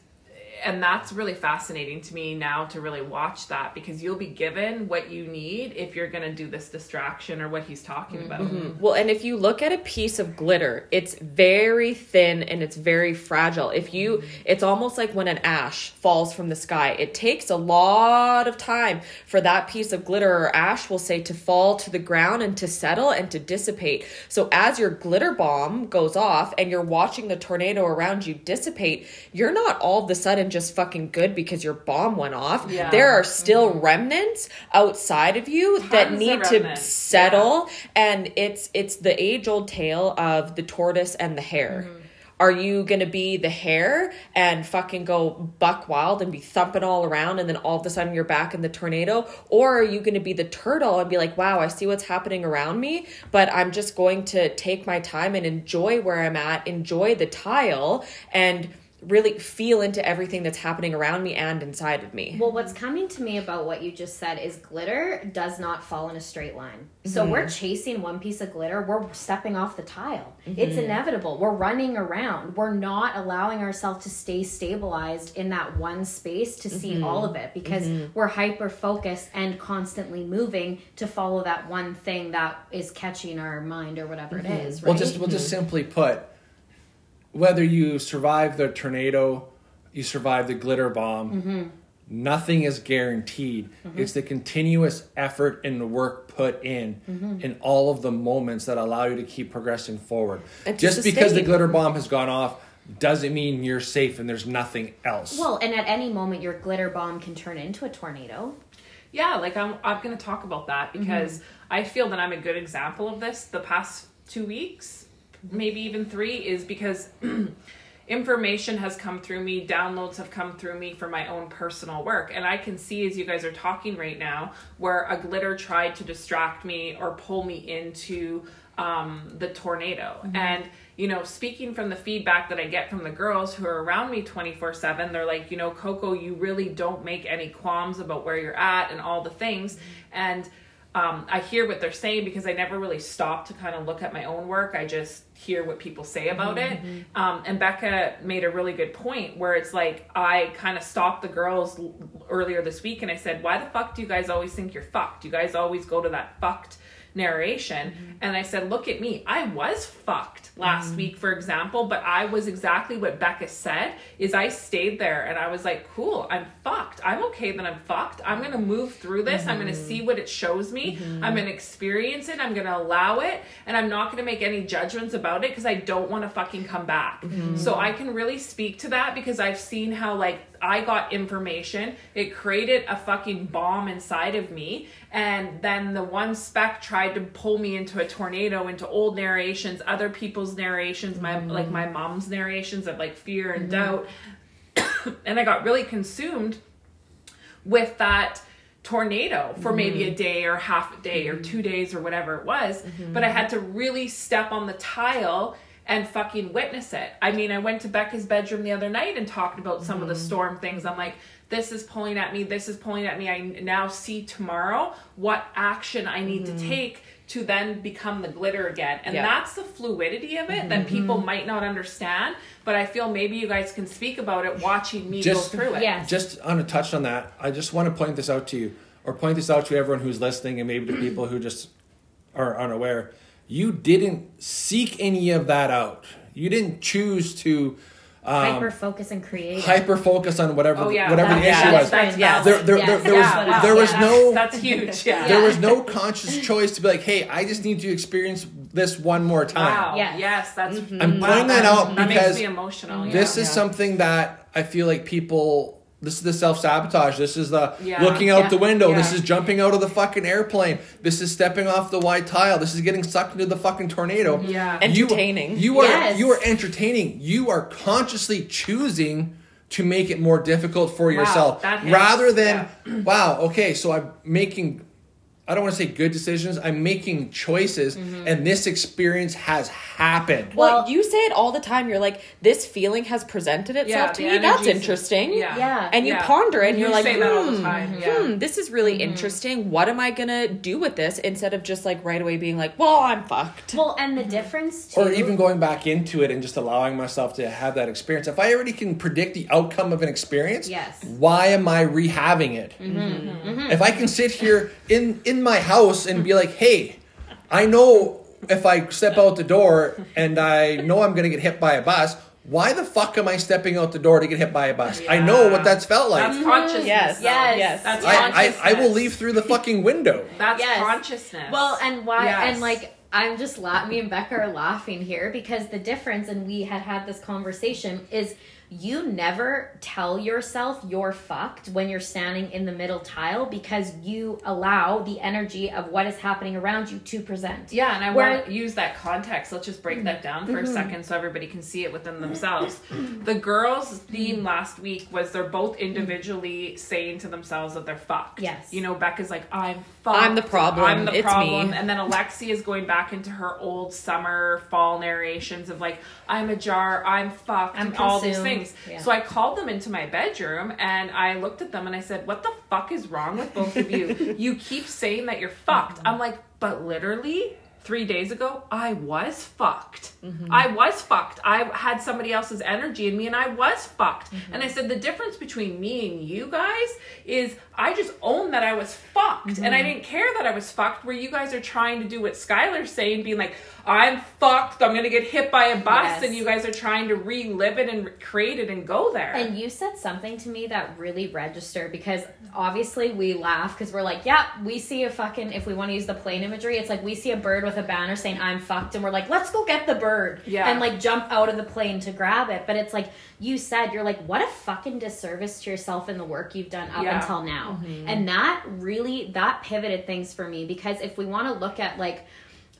and that's really fascinating to me now to really watch that because you'll be given what you need if you're going to do this distraction or what he's talking about. Mm-hmm. Well, and if you look at a piece of glitter, it's very thin and it's very fragile. If you, it's almost like when an ash falls from the sky. It takes a lot of time for that piece of glitter or ash, we'll say, to fall to the ground and to settle and to dissipate. So as your glitter bomb goes off and you're watching the tornado around you dissipate, you're not all of a sudden just fucking good because your bomb went off. Yeah. There are still remnants outside of you that Tons of need to settle and it's it's the age old tale of the tortoise and the hare Mm-hmm. are you gonna be the hare and fucking go buck wild and be thumping all around and then all of a sudden you're back in the tornado or are you gonna be the turtle and be like wow i see what's happening around me but i'm just going to take my time and enjoy where i'm at enjoy the tile and really feel into everything that's happening around me and inside of me Well, what's coming to me about what you just said is glitter does not fall in a straight line. So mm-hmm. we're chasing one piece of glitter, we're stepping off the tile. Mm-hmm. It's inevitable. We're running around. We're not allowing ourselves to stay stabilized in that one space to see mm-hmm. all of it because we're hyper focused and constantly moving to follow that one thing that is catching our mind or whatever it is, right? Well, just we'll just simply put, whether you survive the tornado, you survive the glitter bomb, Mm-hmm. nothing is guaranteed. It's the continuous effort and the work put in Mm-hmm. in all of the moments that allow you to keep progressing forward. And to Just because the glitter bomb has gone off doesn't mean you're safe and there's nothing else. well, and at any moment your glitter bomb can turn into a tornado. Yeah, like I'm I'm going to talk about that because I feel that I'm a good example of this. The past 2 weeks, maybe even 3 is because information has come through me, downloads have come through me for my own personal work. And I can see as you guys are talking right now where a glitter tried to distract me or pull me into um, the tornado. And, you know, speaking from the feedback that I get from the girls who are around me 24 7, they're like, you know, Coco, you really don't make any qualms about where you're at and all the things. And, um, I hear what they're saying because I never really stop to kind of look at my own work. I just hear what people say about it. Um, and Becca made a really good point where it's like I kind of stopped the girls l- earlier this week and I said, "Why the fuck do you guys always think you're fucked? You guys always go to that fucked." Narration mm-hmm. and I said, Look at me. I was fucked last mm. week, for example, but I was exactly what Becca said is I stayed there and I was like, Cool, I'm fucked. I'm okay that I'm fucked. I'm gonna move through this. I'm gonna mm-hmm. see what it shows me. Mm-hmm. I'm gonna experience it. I'm gonna allow it and I'm not gonna make any judgments about it because I don't wanna fucking come back. So I can really speak to that because I've seen how like I got information. It created a fucking bomb inside of me. And then the one spec tried to pull me into a tornado, into old narrations, other people's narrations, my mm-hmm. like my mom's narrations of like fear and mm-hmm. doubt. and I got really consumed with that tornado for maybe mm-hmm. a day or half a day or two days or whatever it was. But I had to really step on the tile and fucking witness it. I mean, I went to Becca's bedroom the other night and talked about some of the storm things. I'm like, this is pulling at me, this is pulling at me. I now see tomorrow what action I need to mm-hmm. take to then become the glitter again. And Yeah. that's the fluidity of it that mm-hmm. people might not understand. But I feel maybe you guys can speak about it watching me Just- go through it. Yes. just on a touch on that, I just want to point this out to you, or point this out to everyone who's listening, and maybe to people who just are unaware. You didn't seek any of that out. You didn't choose to um, Hyper focus and create. hyper focus on whatever Oh, the- yeah. whatever the That- issue yeah, was. that's- Yeah. There, there, Yes, there, there yeah, was wow, there was no That's huge. Yeah. there was no conscious choice to be like, hey, I just need to experience this one more time. Wow. Yes. Yes, that's. I'm wow, pointing that out that because makes me emotional. Yeah. This is something that I feel like people this is the self sabotage. This is the Yeah. looking out Yeah. the window. This is jumping out of the fucking airplane. This is stepping off the white tile. This is getting sucked into the fucking tornado. Yeah. You- Entertaining. You, are Yes. you are entertaining. You are consciously choosing to make it more difficult for yourself rather than wow okay so i'm making i don't want to say good decisions i'm making choices Mm-hmm. and this experience has happened Well, Well- you say it all the time. You're like, this feeling has presented itself Yeah, to me. That's interesting. Yeah. Yeah. And you Yeah. ponder it and You you're like, say that all the hmm, yeah. hmm, this is really interesting. What am I going to do with this? Instead of just like right away being like, well, I'm fucked. Well, and the difference too. or even going back into it and just allowing myself to have that experience if i already can predict the outcome of an experience Yes. why am i rehaving it if i can sit here in in my house and be like hey i know if i step out the door and i know i'm going to get hit by a bus why the fuck am i stepping out the door to get hit by a bus i know what that's felt like That's consciousness. Yes. though. Yes. Yes. That's I, I, I consciousness. will leave through the fucking window That's Yes. consciousness. Well, and why? Yes. And like, I'm just la- me and Becca are laughing here because the difference, and we had had this conversation, is you never tell yourself you're fucked when you're standing in the middle tile because you allow the energy of what is happening around you to present. Yeah, and I Where- want to use that context. Let's just break that down for a mm-hmm. second so everybody can see it within themselves. The girls' theme mm-hmm. last week was they're both individually saying to themselves that they're fucked. Yes. You know, Becca's like, I'm fucked. I'm the problem. I'm the It's problem. me. And then Alexi is going back into her old summer, fall narrations of like, I'm a jar, I'm fucked, I'm and all these consumed. Things. Yeah. So I called them into my bedroom and I looked at them and I said, What the fuck is wrong with both of you? you keep saying that you're fucked. Mm-hmm. I'm like, But literally, three days ago, I was fucked. Mm-hmm. I was fucked. I had somebody else's energy in me and I was fucked. Mm-hmm. And I said, The difference between me and you guys is I just own that I was fucked. And I didn't care that I was fucked, where you guys are trying to do what Skylar's saying, being like, I'm fucked. I'm going to get hit by a bus. Yes. And you guys are trying to relive it and create it and go there. And you said something to me that really registered because obviously we laugh because we're like, yeah, we see a fucking, if we want to use the plane imagery, it's like we see a bird with a banner saying, I'm fucked, and we're like, let's go get the bird. Yeah. And like jump out of the plane to grab it. But it's like you said, you're like, what a fucking disservice to yourself and the work you've done up Yeah. until now. Mm-hmm. And that really, that pivoted things for me because if we want to look at like,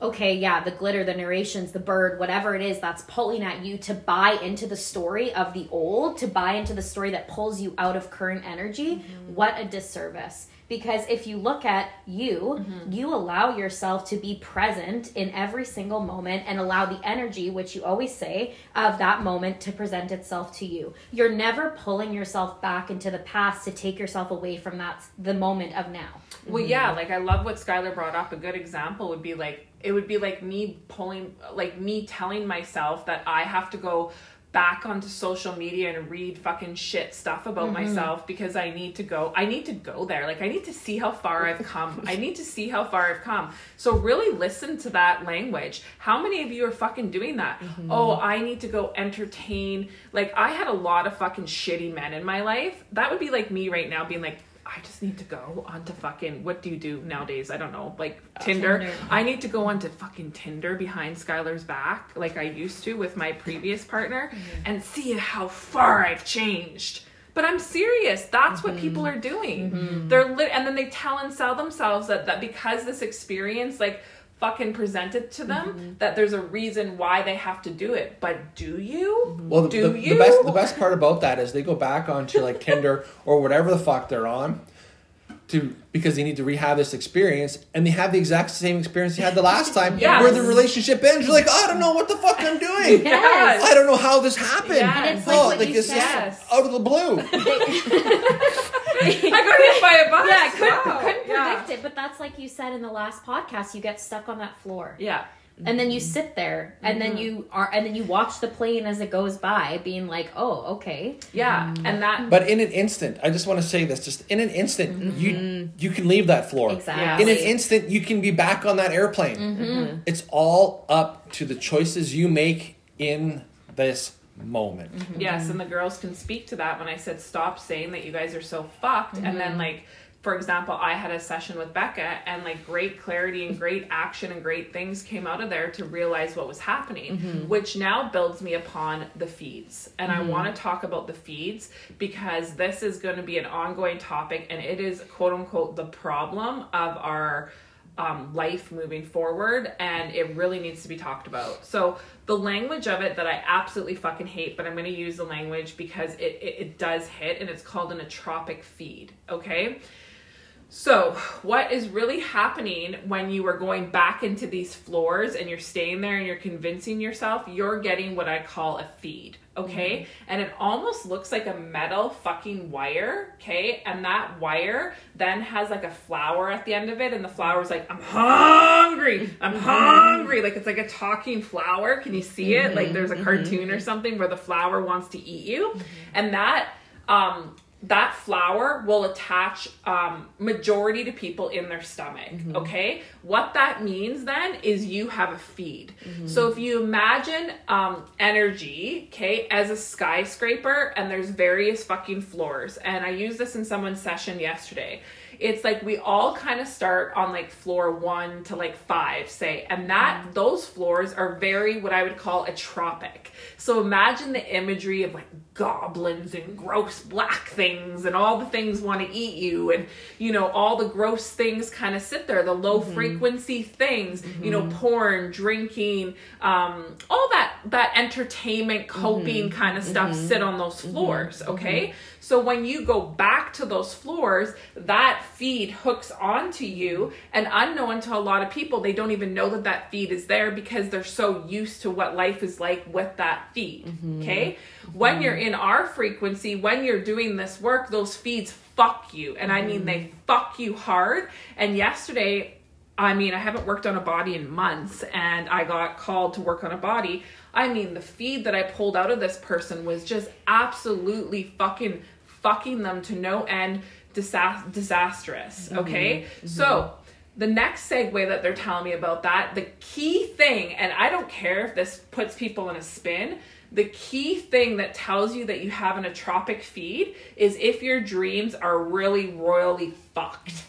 okay, yeah, the glitter, the narrations, the bird, whatever it is that's pulling at you to buy into the story of the old, to buy into the story that pulls you out of current energy, mm-hmm. what a disservice. Because if you look at you, mm-hmm. you allow yourself to be present in every single moment and allow the energy, which you always say, of that moment to present itself to you. You're never pulling yourself back into the past to take yourself away from that the moment of now. Well, yeah, mm-hmm. like I love what Skylar brought up. A good example would be like it would be like me pulling, like me telling myself that I have to go back onto social media and read fucking shit stuff about mm-hmm. myself because I need to go. I need to go there. Like I need to see how far I've come. I need to see how far I've come. So really listen to that language. How many of you are fucking doing that? Mm-hmm. Oh, I need to go entertain. Like I had a lot of fucking shitty men in my life. That would be like me right now being like I just need to go onto fucking what do you do nowadays? I don't know, like uh, Tinder. Tinder. I need to go onto fucking Tinder behind Skylar's back, like I used to with my previous partner, mm-hmm. and see how far I've changed. But I'm serious. That's what mm-hmm. people are doing. Mm-hmm. They're lit, and then they tell and sell themselves that that because this experience, like fucking present it to them, mm-hmm. that there's a reason why they have to do it. But do you? Mm-hmm. Well, the, do the, you? the best the best part about that is they go back onto like Tinder or whatever the fuck they're on to because they need to rehab this experience and they have the exact same experience they had the last time Yes. where the relationship ends. You're like, oh, I don't know what the fuck I'm doing. Yes. I don't know how this happened. Yes. And it's like oh, what like you this said. is out of the blue. I got hit by a bus. Yeah, couldn't, Wow. couldn't Yeah. predict it, but that's like you said in the last podcast. You get stuck on that floor, Yeah. and then you sit there, and then mm-hmm. you are, and then you watch the plane as it goes by, being like, "Oh, okay." Yeah. And mm-hmm. that But in an instant, I just want to say this: just in an instant, you mm-hmm. you can leave that floor. Exactly. In an instant, you can be back on that airplane. It's all up to the choices you make in this moment. Mm-hmm. Yes, and the mm-hmm. girls can speak to that when I said stop saying that you guys are so fucked. And then mm-hmm. like for example, I had a session with Becca and like great clarity and great action and great things came out of there to realize what was happening, which now builds me upon the feeds. And I want to talk about the feeds because this is going to be an ongoing topic and it is quote unquote the problem of our um, life moving forward and it really needs to be talked about. So the language of it that I absolutely fucking hate, but I'm going to use the language because it, it, it does hit and it's called an atropic feed. Okay. So, what is really happening when you are going back into these floors and you're staying there and you're convincing yourself you're getting what I call a feed, okay? Mm-hmm. And it almost looks like a metal fucking wire, okay? And that wire then has like a flower at the end of it, and the flower's like, I'm hungry, I'm mm-hmm. hungry. Like it's like a talking flower. Can you see it? Like mm-hmm. there's a cartoon or something where the flower wants to eat you, and that, um, that flower will attach um, majority to people in their stomach okay? What that means then is you have a feed. So if you imagine um, energy okay as a skyscraper and there's various fucking floors and i used this in someone's session yesterday it's like we all kind of start on like floor one to like five say and that mm-hmm. those floors are very what i would call atropic so imagine the imagery of like goblins and gross black things and all the things want to eat you and you know all the gross things kind of sit there the low mm-hmm. frequency things you know mm-hmm. porn drinking um all that that entertainment coping kind of stuff sit on those floors okay so when you go back to those floors that feed hooks onto you. And unknown to a lot of people they don't even know that that feed is there because they're so used to what life is like with that feed mm-hmm. okay? Mm-hmm. When you're in our frequency when you're doing this work those feeds fuck you. And i mean they mm-hmm. fuck you hard. And yesterday I mean, I haven't worked on a body in months and I got called to work on a body. I mean, the feed that I pulled out of this person was just absolutely fucking fucking them to no end disa- disastrous. Mm-hmm. Okay. Mm-hmm. So, the next segue that they're telling me about that, the key thing, and I don't care if this puts people in a spin, the key thing that tells you that you have an atropic feed is if your dreams are really royally fucked.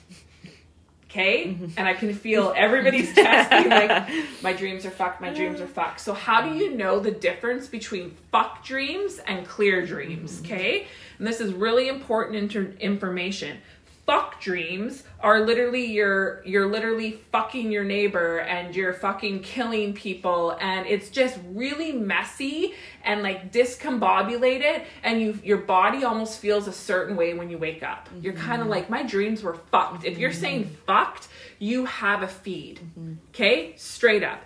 Okay? Mm-hmm. And I can feel everybody's chest being like, my dreams are fucked, my uh. dreams are fucked. So, how do you know the difference between fuck dreams and clear dreams? Mm-hmm. Okay? And this is really important inter- information. Fuck dreams are literally you're you're literally fucking your neighbor and you're fucking killing people and it's just really messy and like discombobulated and you your body almost feels a certain way when you wake up. You're mm-hmm. kind of like my dreams were fucked. If you're mm-hmm. saying fucked, you have a feed. Mm-hmm. Okay? Straight up.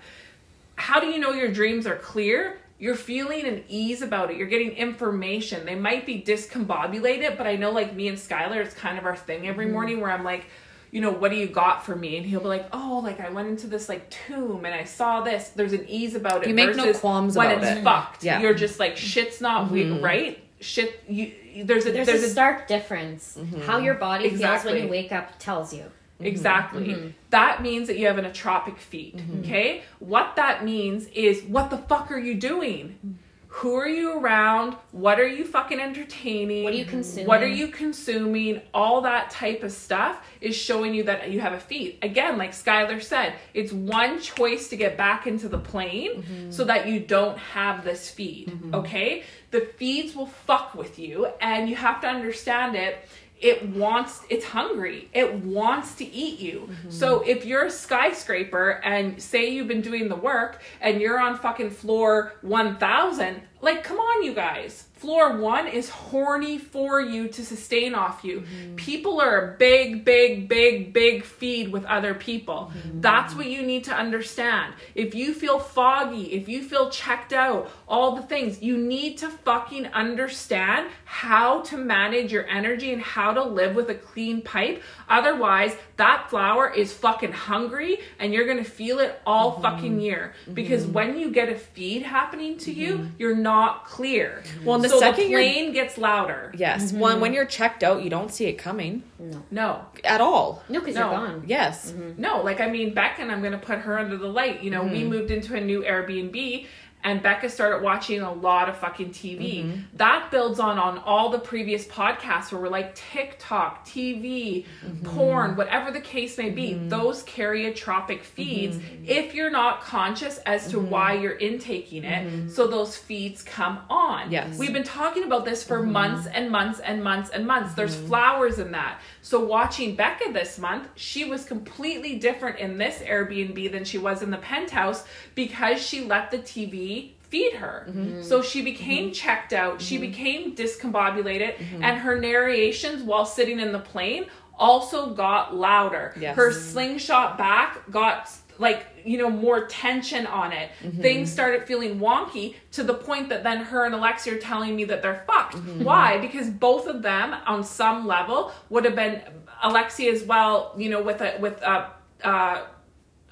How do you know your dreams are clear? You're feeling an ease about it. You're getting information. They might be discombobulated, but I know like me and Skylar, it's kind of our thing every mm-hmm. morning where I'm like, you know, what do you got for me? And he'll be like, oh, like I went into this like tomb and I saw this. There's an ease about it. You make no versus qualms when about it's it. fucked. Yeah. You're just like shit's not we mm-hmm. right. Shit. You there's a There's, there's, a a stark difference. Mm-hmm. How your body feels when you wake up tells you. Mm-hmm. Exactly. Mm-hmm. That means that you have an atropic feed. Mm-hmm. Okay? What that means is what the fuck are you doing? Who are you around? What are you fucking entertaining? What are you consuming? What are you consuming? All that type of stuff is showing you that you have a feed. Again, like Skylar said, it's one choice to get back into the plane so that you don't have this feed. Okay? The feeds will fuck with you, and you have to understand it it wants it's hungry. It wants to eat you. Mm-hmm. So if you're a skyscraper and say you've been doing the work and you're on fucking floor 1000 like come on you guys floor 1 is horny for you to sustain off you. Mm-hmm. People are a big big big big feed with other people. Mm-hmm. That's what you need to understand. If you feel foggy if you feel checked out all the things you need to fucking understand how to manage your energy and how to live with a clean pipe. Otherwise that flower is fucking hungry and you're gonna feel it all mm-hmm. fucking year. Because when you get a feed happening to you you're not clear. Well, and the so second the plane gets louder Yes. Mm-hmm. One when you're checked out, you don't see it coming no at all. No, because No. you're gone. Yes. Mm-hmm. No, like I mean, Beck and I'm gonna put her under the light. You know, we mm-hmm. moved into a new Airbnb and Becca started watching a lot of fucking TV. Mm-hmm. That builds on on all the previous podcasts where we're like TikTok, TV, mm-hmm. porn, whatever the case may be. Mm-hmm. Those karyotropic feeds if you're not conscious as to why you're intaking it. So those feeds come on. Yes. We've been talking about this for months and months and months and months. There's flowers in that. So watching Becca this month, she was completely different in this Airbnb than she was in the penthouse because she let the TV feed her. Mm-hmm. So she became mm-hmm. checked out, she mm-hmm. became discombobulated, and her narrations while sitting in the plane also got louder. Yes. Her slingshot back got like you know more tension on it. Things started feeling wonky to the point that then her and alexia are telling me that they're fucked. Why? Because both of them on some level would have been alexia as well you know with a with a uh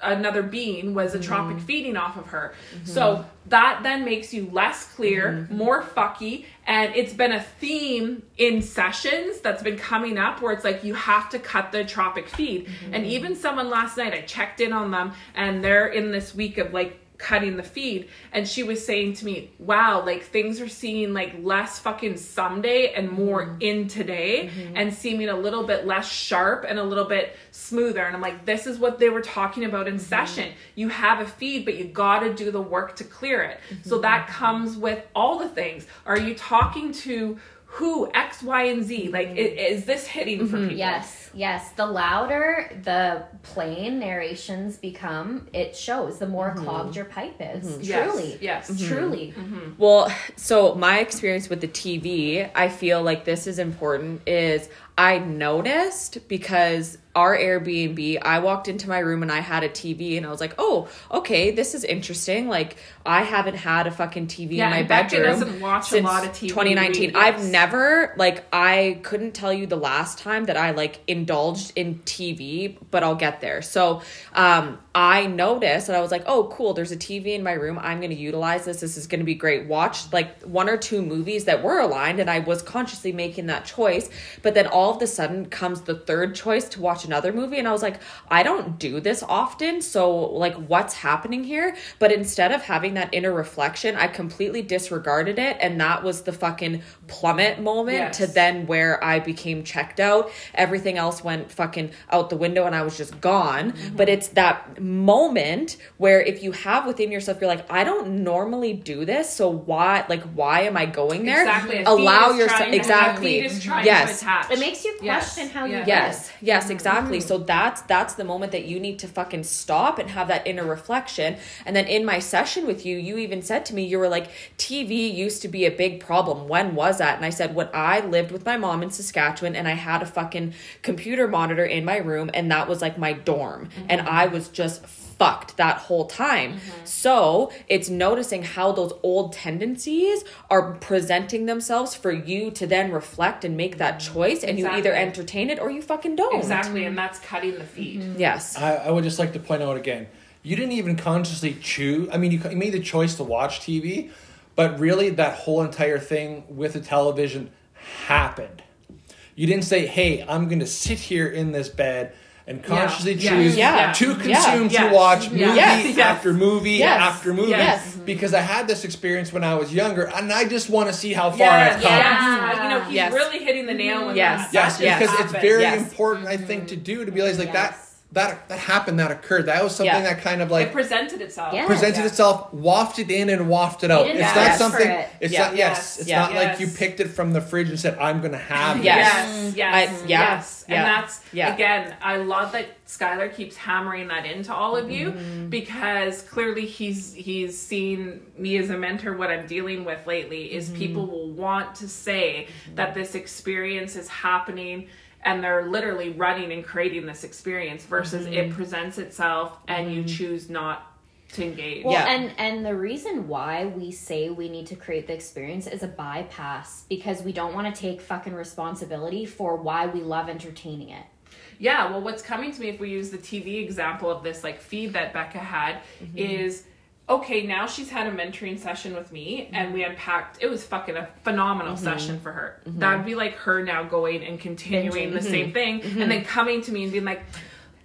another being was a tropic mm-hmm. feeding off of her. Mm-hmm. So that then makes you less clear, mm-hmm. more fucky, and it's been a theme in sessions that's been coming up where it's like you have to cut the tropic feed. And even someone last night I checked in on them and they're in this week of like cutting the feed. And she was saying to me wow like things are seeming like less fucking someday and more mm-hmm. in today mm-hmm. and seeming a little bit less sharp and a little bit smoother. And i'm like this is what they were talking about in mm-hmm. session. You have a feed but you gotta do the work to clear it. So that comes with all the things. Are you talking to who x y and z? Like i- is this hitting for people? Yes, yes. The louder the plain narrations become, it shows. The more mm-hmm. clogged your pipe is. Mm-hmm. Yes, Truly. yes. Mm-hmm. Truly. Well, so my experience with the TV, I feel like this is important is I noticed because our Airbnb, I walked into my room and I had a TV and I was like, "Oh, okay, this is interesting. Like I haven't had a fucking TV Yeah, in my Becca bedroom doesn't watch a since lot of TV. 2019. Yes. I've never like I couldn't tell you the last time that I like indulged in TV, but I'll get there. So, um I noticed and I was like, "Oh, cool, there's a TV in my room. I'm going to utilize this. This is going to be great." Watched like one or two movies that were aligned and I was consciously making that choice. But then all of a sudden comes the third choice to watch another movie and I was like, "I don't do this often, so like what's happening here?" But instead of having that inner reflection, I completely disregarded it and that was the fucking plummet moment Yes. to then where I became checked out. Everything else went fucking out the window and I was just gone. Mm-hmm. But it's that moment where if you have within yourself, you're like, I don't normally do this, so why like why am I going there? Exactly. Allow yourself trying to- exactly. a trying yes. to attach. It makes you Yes. question how you Yeah. live. Yes, yes, exactly. Mm-hmm. So that's that's the moment that you need to fucking stop and have that inner reflection. And then in my session with you, you even said to me, you were like, TV used to be a big problem. When was that? And I said, when I lived with my mom in Saskatchewan and I had a fucking computer monitor in my room and that was like my dorm. Mm-hmm. And Mm-hmm. I was just fucked that whole time. Mm-hmm. So it's noticing how those old tendencies are presenting themselves for you to then reflect and make that mm-hmm. choice. And you either entertain it or you fucking don't. Exactly, and that's cutting the feed. Yes. I, I would just like to point out again, you didn't even consciously choose. I mean, you, you made the choice to watch TV, but really that whole entire thing with the television happened. You didn't say, "Hey, I'm going to sit here in this bed." And consciously Yeah. choose Yeah. to Yeah. consume Yes. to watch movie Yes. after movie Yes. after movie Yes. Mm-hmm. because I had this experience when I was younger and I just want to see how far Yes, I've come. yes. You know, he's Yes. really hitting the nail with Yes. that. Yes, That Yes. because just it's very Yes. important, I think, mm-hmm. to do to be like, like that. Yes. That that happened. That occurred. That was something Yeah. that kind of It like presented itself. Yeah. presented Yeah. itself, wafted in and wafted out. It's not for something. it. It's Yeah. not. Yes, Yes. it's Yeah. not like you picked it from the fridge and said, "I'm gonna have Yes. this." Yes, yes, I- yeah, yes. yeah, And that's yeah. again, I love that Skylar keeps hammering that into all of you Mm-hmm. because clearly he's he's seen me as a mentor. What I'm dealing with lately is Mm-hmm. people will want to say that this experience is happening and they're literally running and creating this experience versus Mm-hmm. it presents itself and you choose not to engage. Well, Yeah. and and the reason why we say we need to create the experience is a bypass because we don't want to take fucking responsibility for why we love entertaining it. Yeah, well, what's coming to me if we use the TV example of this like feed that Becca had Mm-hmm. is okay, now she's had a mentoring session with me and we unpacked it was fucking a phenomenal Mm-hmm. session for her. That'd be like her now going and continuing Binging. the same thing Mm-hmm. and then coming to me and being like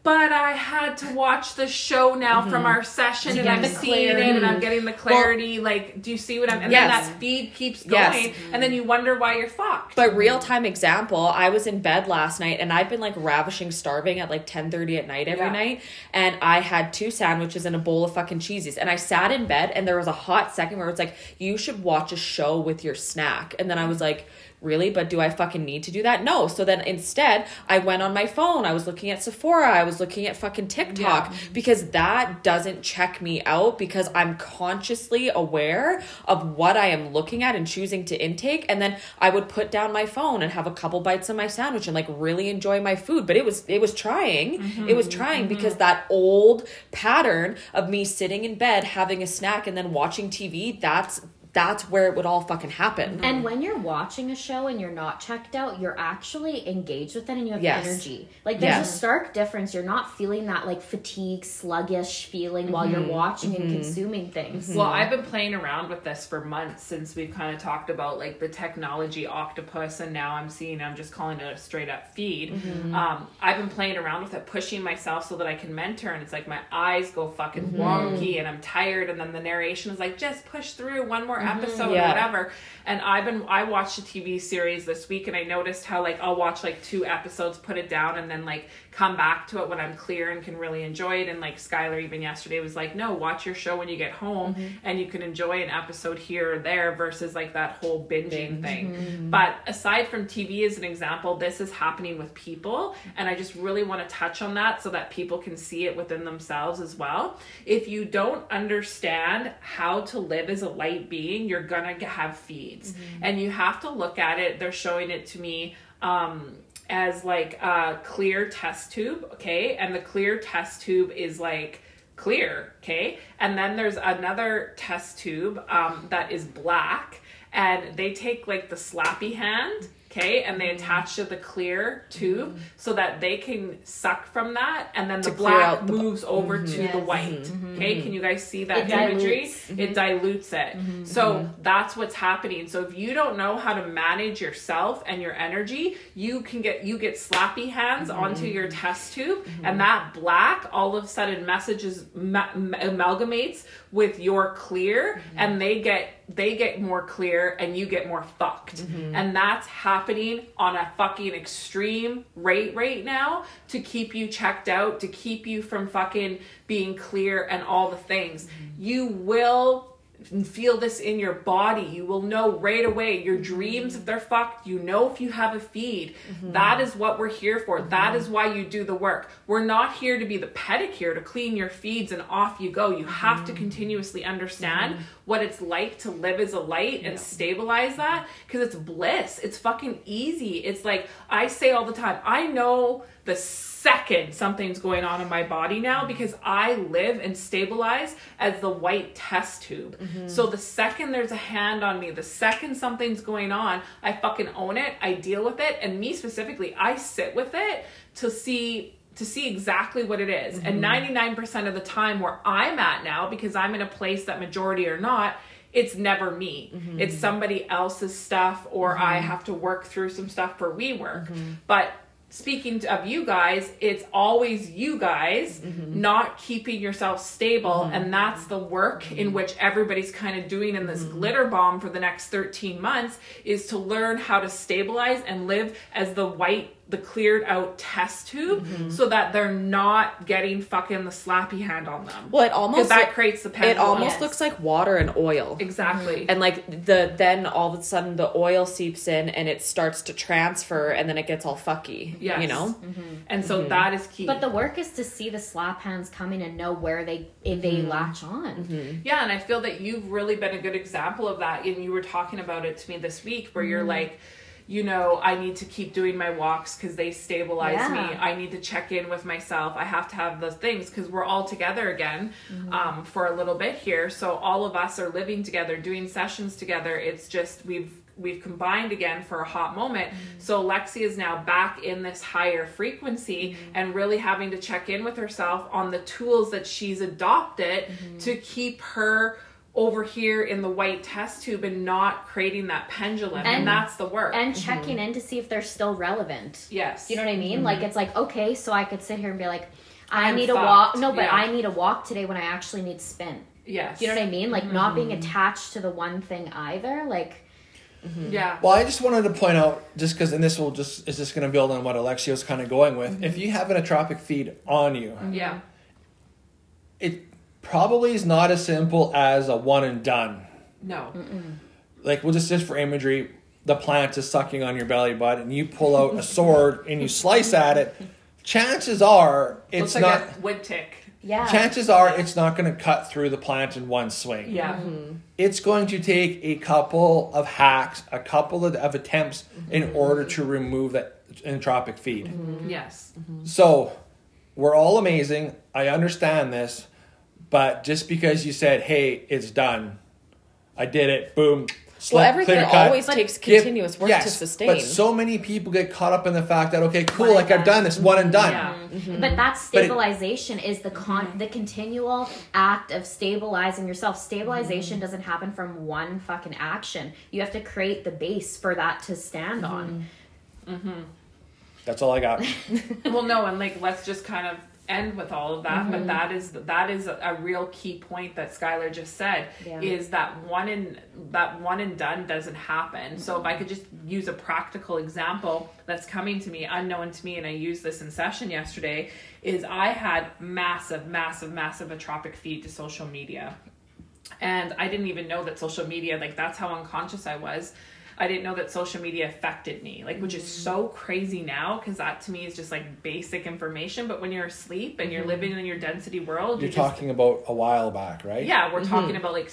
but I had to watch the show now from mm-hmm. our session and I'm seeing it and I'm getting the clarity. like, do you see what I'm? And Yes. then that feed keeps Yes. going, and then you wonder why you're fucked. But real time example, I was in bed last night and I've been like ravishing starving at like 10:30 at night every Yeah. night and I had two sandwiches and a bowl of fucking cheesies and I sat in bed and there was a hot second where it's like you should watch a show with your snack and then I was like Really, but do I fucking need to do that? No. So then instead, I went on my phone. I was looking at Sephora. I was looking at fucking TikTok because that doesn't check me out because I'm consciously aware of what I am looking at and choosing to intake. And then I would put down my phone and have a couple bites of my sandwich and like really enjoy my food. But it was it was trying. It was mm-hmm. trying mm-hmm. because that old pattern of me sitting in bed having a snack and then watching TV, that's that's where it would all fucking happen. And when you're watching a show and you're not checked out, you're actually engaged with it and you have Yes. energy. Like there's Yes. a stark difference. You're not feeling that like fatigue, sluggish feeling while you're mm-hmm. watching and mm-hmm. consuming things. Mm-hmm. Well, I've been playing around with this for months since we've kind of talked about like the technology octopus, and now I'm seeing I'm just calling it a straight up feed. Um, I've been playing around with it, pushing myself so that I can mentor, and it's like my eyes go fucking wonky, and I'm tired, and then the narration is like just push through one more episode Yeah. or whatever. And I've been I watched a TV series this week, and I noticed how like I'll watch like two episodes, put it down, and then like come back to it when I'm clear and can really enjoy it. And like Skylar even yesterday was like, no, watch your show when you get home mm-hmm. and you can enjoy an episode here or there versus like that whole binging thing. Mm-hmm. But aside from TV as an example, this is happening with people. And I just really want to touch on that so that people can see it within themselves as well. If you don't understand how to live as a light being, you're gonna have feeds. And you have to look at it, they're showing it to me. Um, as like a clear test tube, okay? And the clear test tube is like clear, okay? And then there's another test tube um, that is black, and they take like the slappy hand, okay, and they attach to the clear tube mm-hmm. so that they can suck from that, and then the To clear black the- moves over mm-hmm. to the Yes. white, mm-hmm. okay? Can you guys see that It imagery? dilutes. It dilutes it. So that's what's happening. So if you don't know how to manage yourself and your energy, you can get you get slappy hands onto your test tube, and that black all of a sudden messages ma- amalgamates with your clear, mm-hmm. and they get they get more clear, and you get more fucked, mm-hmm. and that's happening on a fucking extreme rate right now to keep you checked out, to keep you from fucking being clear and all the things. Mm-hmm. You will feel this in your body. You will know right away your mm-hmm. dreams if they're fucked. You know if you have a feed. Mm-hmm. That is what we're here for. Mm-hmm. That is why you do the work. We're not here to be the pedicure to clean your feeds and off you go. You have to continuously understand what it's like to live as a light and stabilize that because it's bliss. It's fucking easy. It's like I say all the time, I know the second something's going on in my body now because I live and stabilize as the white test tube. Mm-hmm. So the second there's a hand on me, the second something's going on, I fucking own it, I deal with it, and me specifically, I sit with it to see to see exactly what it is. And mm-hmm. 99% of the time where I'm at now because I'm in a place that majority are not it's never me. Mm-hmm. It's somebody else's stuff, or I have to work through some stuff for we work. But speaking of you guys, it's always you guys mm-hmm. not keeping yourself stable. And mm-hmm. that's the work in mm-hmm. which everybody's kind of doing in this glitter bomb for the next 13 months is to learn how to stabilize and live as the white, the cleared out test tube mm-hmm. so that they're not getting fucking the slappy hand on them. Well, it almost that creates the it almost Yes. looks like water and oil. Exactly. And like the then all of a sudden the oil seeps in and it starts to transfer and then it gets all fucky. Yes. You know? Mm-hmm. And so mm-hmm. that is key. But the work is to see the slap hands coming and know where they if they latch on. Yeah, and I feel that you've really been a good example of that. And you were talking about it to me this week where you're like, you know, I need to keep doing my walks because they stabilize Yeah. me. I need to check in with myself. I have to have those things because we're all together again mm-hmm. um, for a little bit here. So all of us are living together, doing sessions together. It's just we've we've combined again for a hot moment. Mm-hmm. So Lexi is now back in this higher frequency mm-hmm. and really having to check in with herself on the tools that she's adopted to keep her over here in the white test tube and not creating that pendulum, and, And- that's the work. and checking in to see if they're still relevant. yes, You know what I mean? Like mm-hmm. it's like okay, so I could sit here and be like, I I'm need a walk. No, but yeah. I need a walk today when I actually need spin. yes, You know what I mean? Like not being Mm-hmm. attached to the one thing either. Like mm-hmm. Yeah, Well, I just wanted to point out, just because, and this will just is just going to build on what Alexia was kind of going with. Mm-hmm. If you have an atropic feed on you, yeah, it probably is not as simple as a one and done. no, Like, we'll just just for imagery, the plant is sucking on your belly button, and you pull out a sword and you slice at it. Chances are, it's looks like not. a wood tick. yeah. Chances are, it's not going to cut through the plant in one swing. Yeah, mm-hmm. it's going to take a couple of hacks, a couple of, of attempts in mm-hmm. order to remove that entropic feed. Mm-hmm. yes, So we're all amazing. I understand this, but just because you said, "Hey, it's done," I did it. Boom. Well, everything clear cut. always But takes Give- continuous work yes, to sustain. But so many people get caught up in the fact that okay, cool, One like I've done this one and done. yeah. Mm-hmm. Mm-hmm. But that But it- stabilization is the con the continual act of stabilizing yourself. Stabilization Mm-hmm. doesn't happen from one fucking action. You have to create the base for that to stand mm-hmm. on. That's all I got. well no and like let's just kind of end with all of that but mm-hmm. that is that is a, real key point that skylar just said Yeah. is that one and that one and done doesn't happen so if i could just use a practical example that's coming to me unknown to me and i used this in session yesterday is i had massive massive massive atropic feed to social media and I didn't even know that social media like that's how unconscious I was. I didn't know that social media affected me, like which is mm-hmm. so crazy now because that to me is just like basic information. But when you're asleep and you're mm-hmm. living in your density world, You're you just talking about a while back, right? yeah, we're talking mm-hmm. about like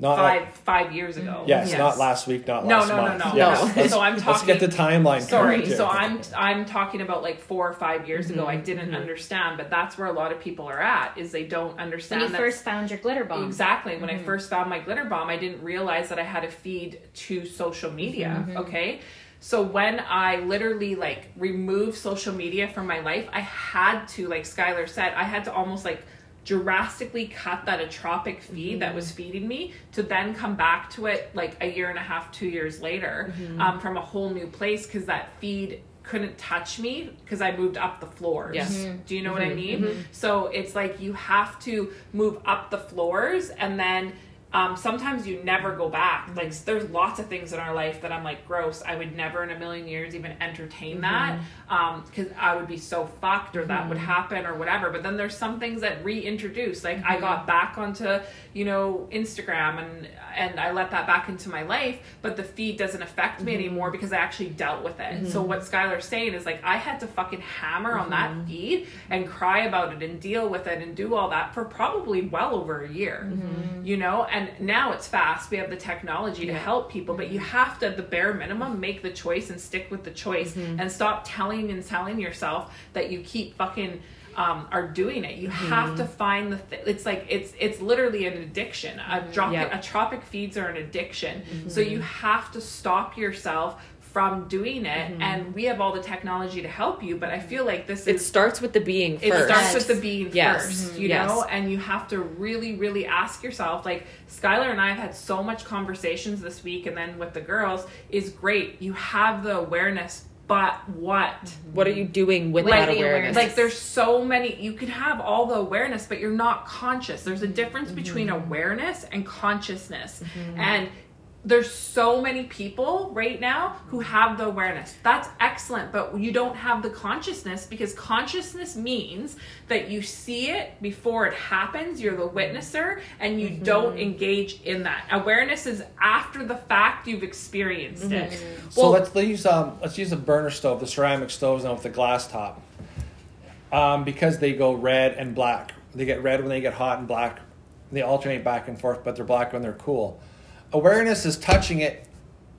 Not five like- five years ago. Yes, not last week, not No, last no, no, month. no, Yes. no. Let's, So I'm let's get the timeline. Sorry, here. so I'm I'm talking about like four or five years ago. I Mm-hmm. didn't understand, but that's where a lot of people are at is they don't When understand you first found your glitter bomb. Exactly. When Mm-hmm. I first found my glitter bomb, I didn't realize that I had a feed to social media. Mm-hmm. Okay. So when I literally like removed social media from my life, I had to, like Skylar said, I had to almost like drastically cut that atropic feed that Mm-hmm. was feeding me to then come back to it like a year and a half, two years later, Mm-hmm. um, from a whole new place because that feed couldn't touch me because I moved up the floors. Yes. Mm-hmm. Do you know what I mean? So it's like you have to move up the floors and then um, sometimes you never go back. Mm-hmm. Like there's lots of things in our life that I'm like gross. I would never in a million years even entertain mm-hmm. that um, because I would be so fucked or that would mm-hmm. happen or whatever. But then there's some things that reintroduce. Like I got back onto you know Instagram and and I let that back into my life, but the feed doesn't affect me mm-hmm. anymore because I actually dealt with it. So mm-hmm. what Skylar's saying is like I had to fucking hammer on that mm-hmm. feed and cry about it and deal with it and do all that for probably well over a year. You know, and now it's fast. We have the technology to help people, but you have to at the bare minimum make the choice and stick with the choice and stop telling and telling yourself that you keep fucking um, are doing it. You have mm-hmm. to find the. Th- it's like it's it's literally an addiction. A mm-hmm. drop Yep. a tropic feeds are an addiction. So mm-hmm. you have to stop yourself from doing it. And we have all the technology to help you. But I feel like this is, it starts with the being it first. starts with the being Yes. first, you Yes. know, and you have to really, really ask yourself. Like Skylar and I have had so much conversations this week, and then with the girls is great. You have the awareness, but what? Mhm. What are you doing with Like that awareness? Like there's so many. You can have all the awareness, but you're not conscious. There's a difference mm-hmm. between awareness and consciousness, mm-hmm. and there's so many people right now who have the awareness. That's excellent, but you don't have the consciousness because consciousness means that you see it before it happens, you're the witnesser, and you don't engage in that. Awareness is after the fact you've experienced it. So Well- let's use um let's use a burner stove, the ceramic stoves now with the glass top. Um, because they go red and black. They get red when they get hot and black. They alternate back and forth, but they're black when they're cool. Awareness is touching it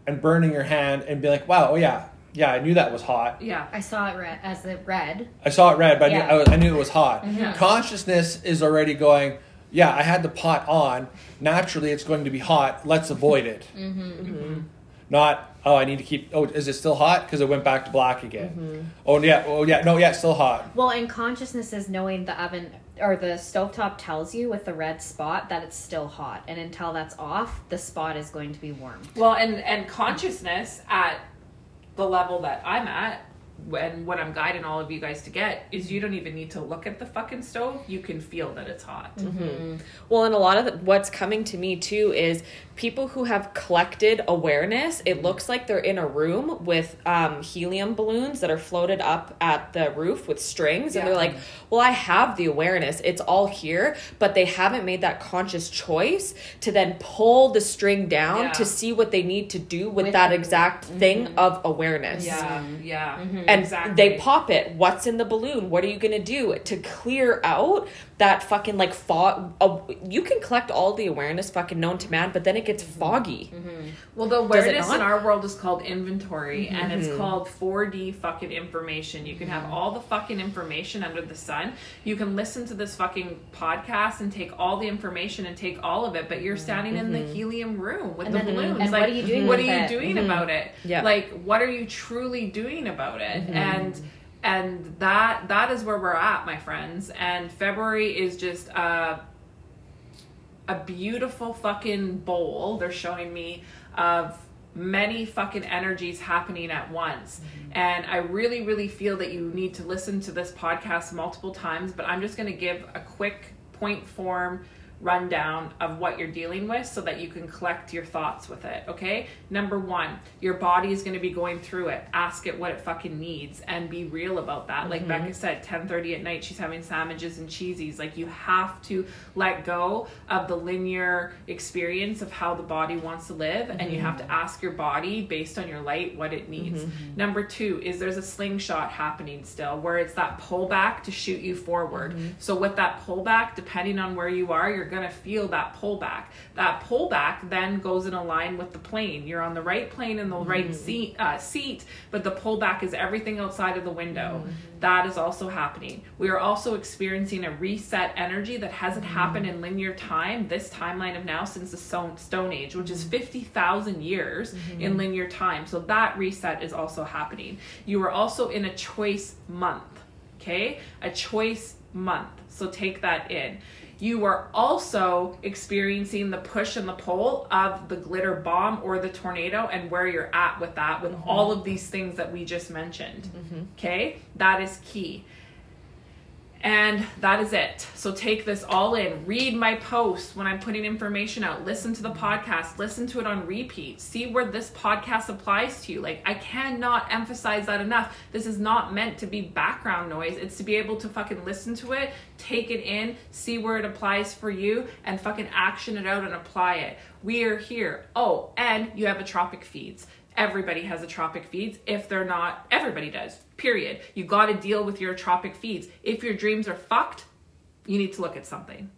and burning your hand and be like, wow, oh yeah, yeah, I knew that was hot. Yeah. I saw it red as the red. I saw it red, but I, knew, I, was, I knew it was hot. Mm-hmm. Yeah. Consciousness is already going, yeah, I had the pot on. Naturally, it's going to be hot. Let's avoid it. Mm-hmm. Mm-hmm. Not, Oh, I need to keep. Oh, is it still hot? Because it went back to black again. Oh yeah. Oh yeah. No, yeah, still hot. Well, and consciousness is knowing the oven or the stovetop tells you with the red spot that it's still hot, and until that's off, the spot is going to be warm. Well, and and consciousness at the level that I'm at, when what I'm guiding all of you guys to get is you don't even need to look at the fucking stove. You can feel that it's hot. Mm-hmm. Well, and a lot of the, what's coming to me too is people who have collected awareness. It looks like they're in a room with um, helium balloons that are floated up at the roof with strings, and they're like, "Well, I have the awareness; it's all here," but they haven't made that conscious choice to then pull the string down Yeah. to see what they need to do with, With that exact thing of awareness. Yeah, yeah, and exactly. they pop it. What's in the balloon? What are you gonna do to clear out that fucking like fog uh, you can collect all the awareness fucking known to man but then it gets mm-hmm. foggy mm-hmm. Well, the awareness in our world is called inventory, and it's mm-hmm. called 4D fucking information. You can have all the fucking information under the sun. You can listen to this fucking podcast and take all the information and take all of it, but you're standing in the helium room with And the then- balloons. and like, what are you doing What are you it? doing about it? Yeah. Like, what are you truly doing about it? And and that that is where we're at, my friends. And February is just uh a beautiful fucking bowl they're showing me of many fucking energies happening at once. And I really, really feel that you need to listen to this podcast multiple times, but I'm just going to give a quick point form rundown of what you're dealing with so that you can collect your thoughts with it, okay? Number one, your body is going to be going through it. Ask it what it fucking needs and be real about that. Like mm-hmm. Becca said, 10:30 at night she's having sandwiches and cheesies. Like you have to let go of the linear experience of how the body wants to live and you have to mm-hmm. ask your body based on your light what it needs. Mm-hmm. Number 2 is there's a slingshot happening still where it's that pullback to shoot you forward. So with that pullback depending on where you are, you're going to feel that pullback. That pullback then goes in a line with the plane. You're on the right plane in the mm-hmm. right seat, uh, seat, but the pullback is everything outside of the window. Mm-hmm. That is also happening. We are also experiencing a reset energy that hasn't mm-hmm. happened in linear time, this timeline of now, since the Stone, stone Age, which is 50,000 years in linear time. So that reset is also happening. You are also in a choice month, okay? A choice month. So take that in. You are also experiencing the push and the pull of the glitter bomb or the tornado and where you're at with that, with mm-hmm. all of these things that we just mentioned. Mm-hmm. Okay? That is key. And that is it. So take this all in. Read my posts when I'm putting information out. Listen to the podcast. Listen to it on repeat. See where this podcast applies to you. Like, I cannot emphasize that enough. This is not meant to be background noise. It's to be able to fucking listen to it, take it in, see where it applies for you, and fucking action it out and apply it. We are here. Oh, and you have a tropic Feeds. Everybody has a tropic feeds. If they're not, everybody does. Period. You got to deal with your tropic feeds. If your dreams are fucked, you need to look at something.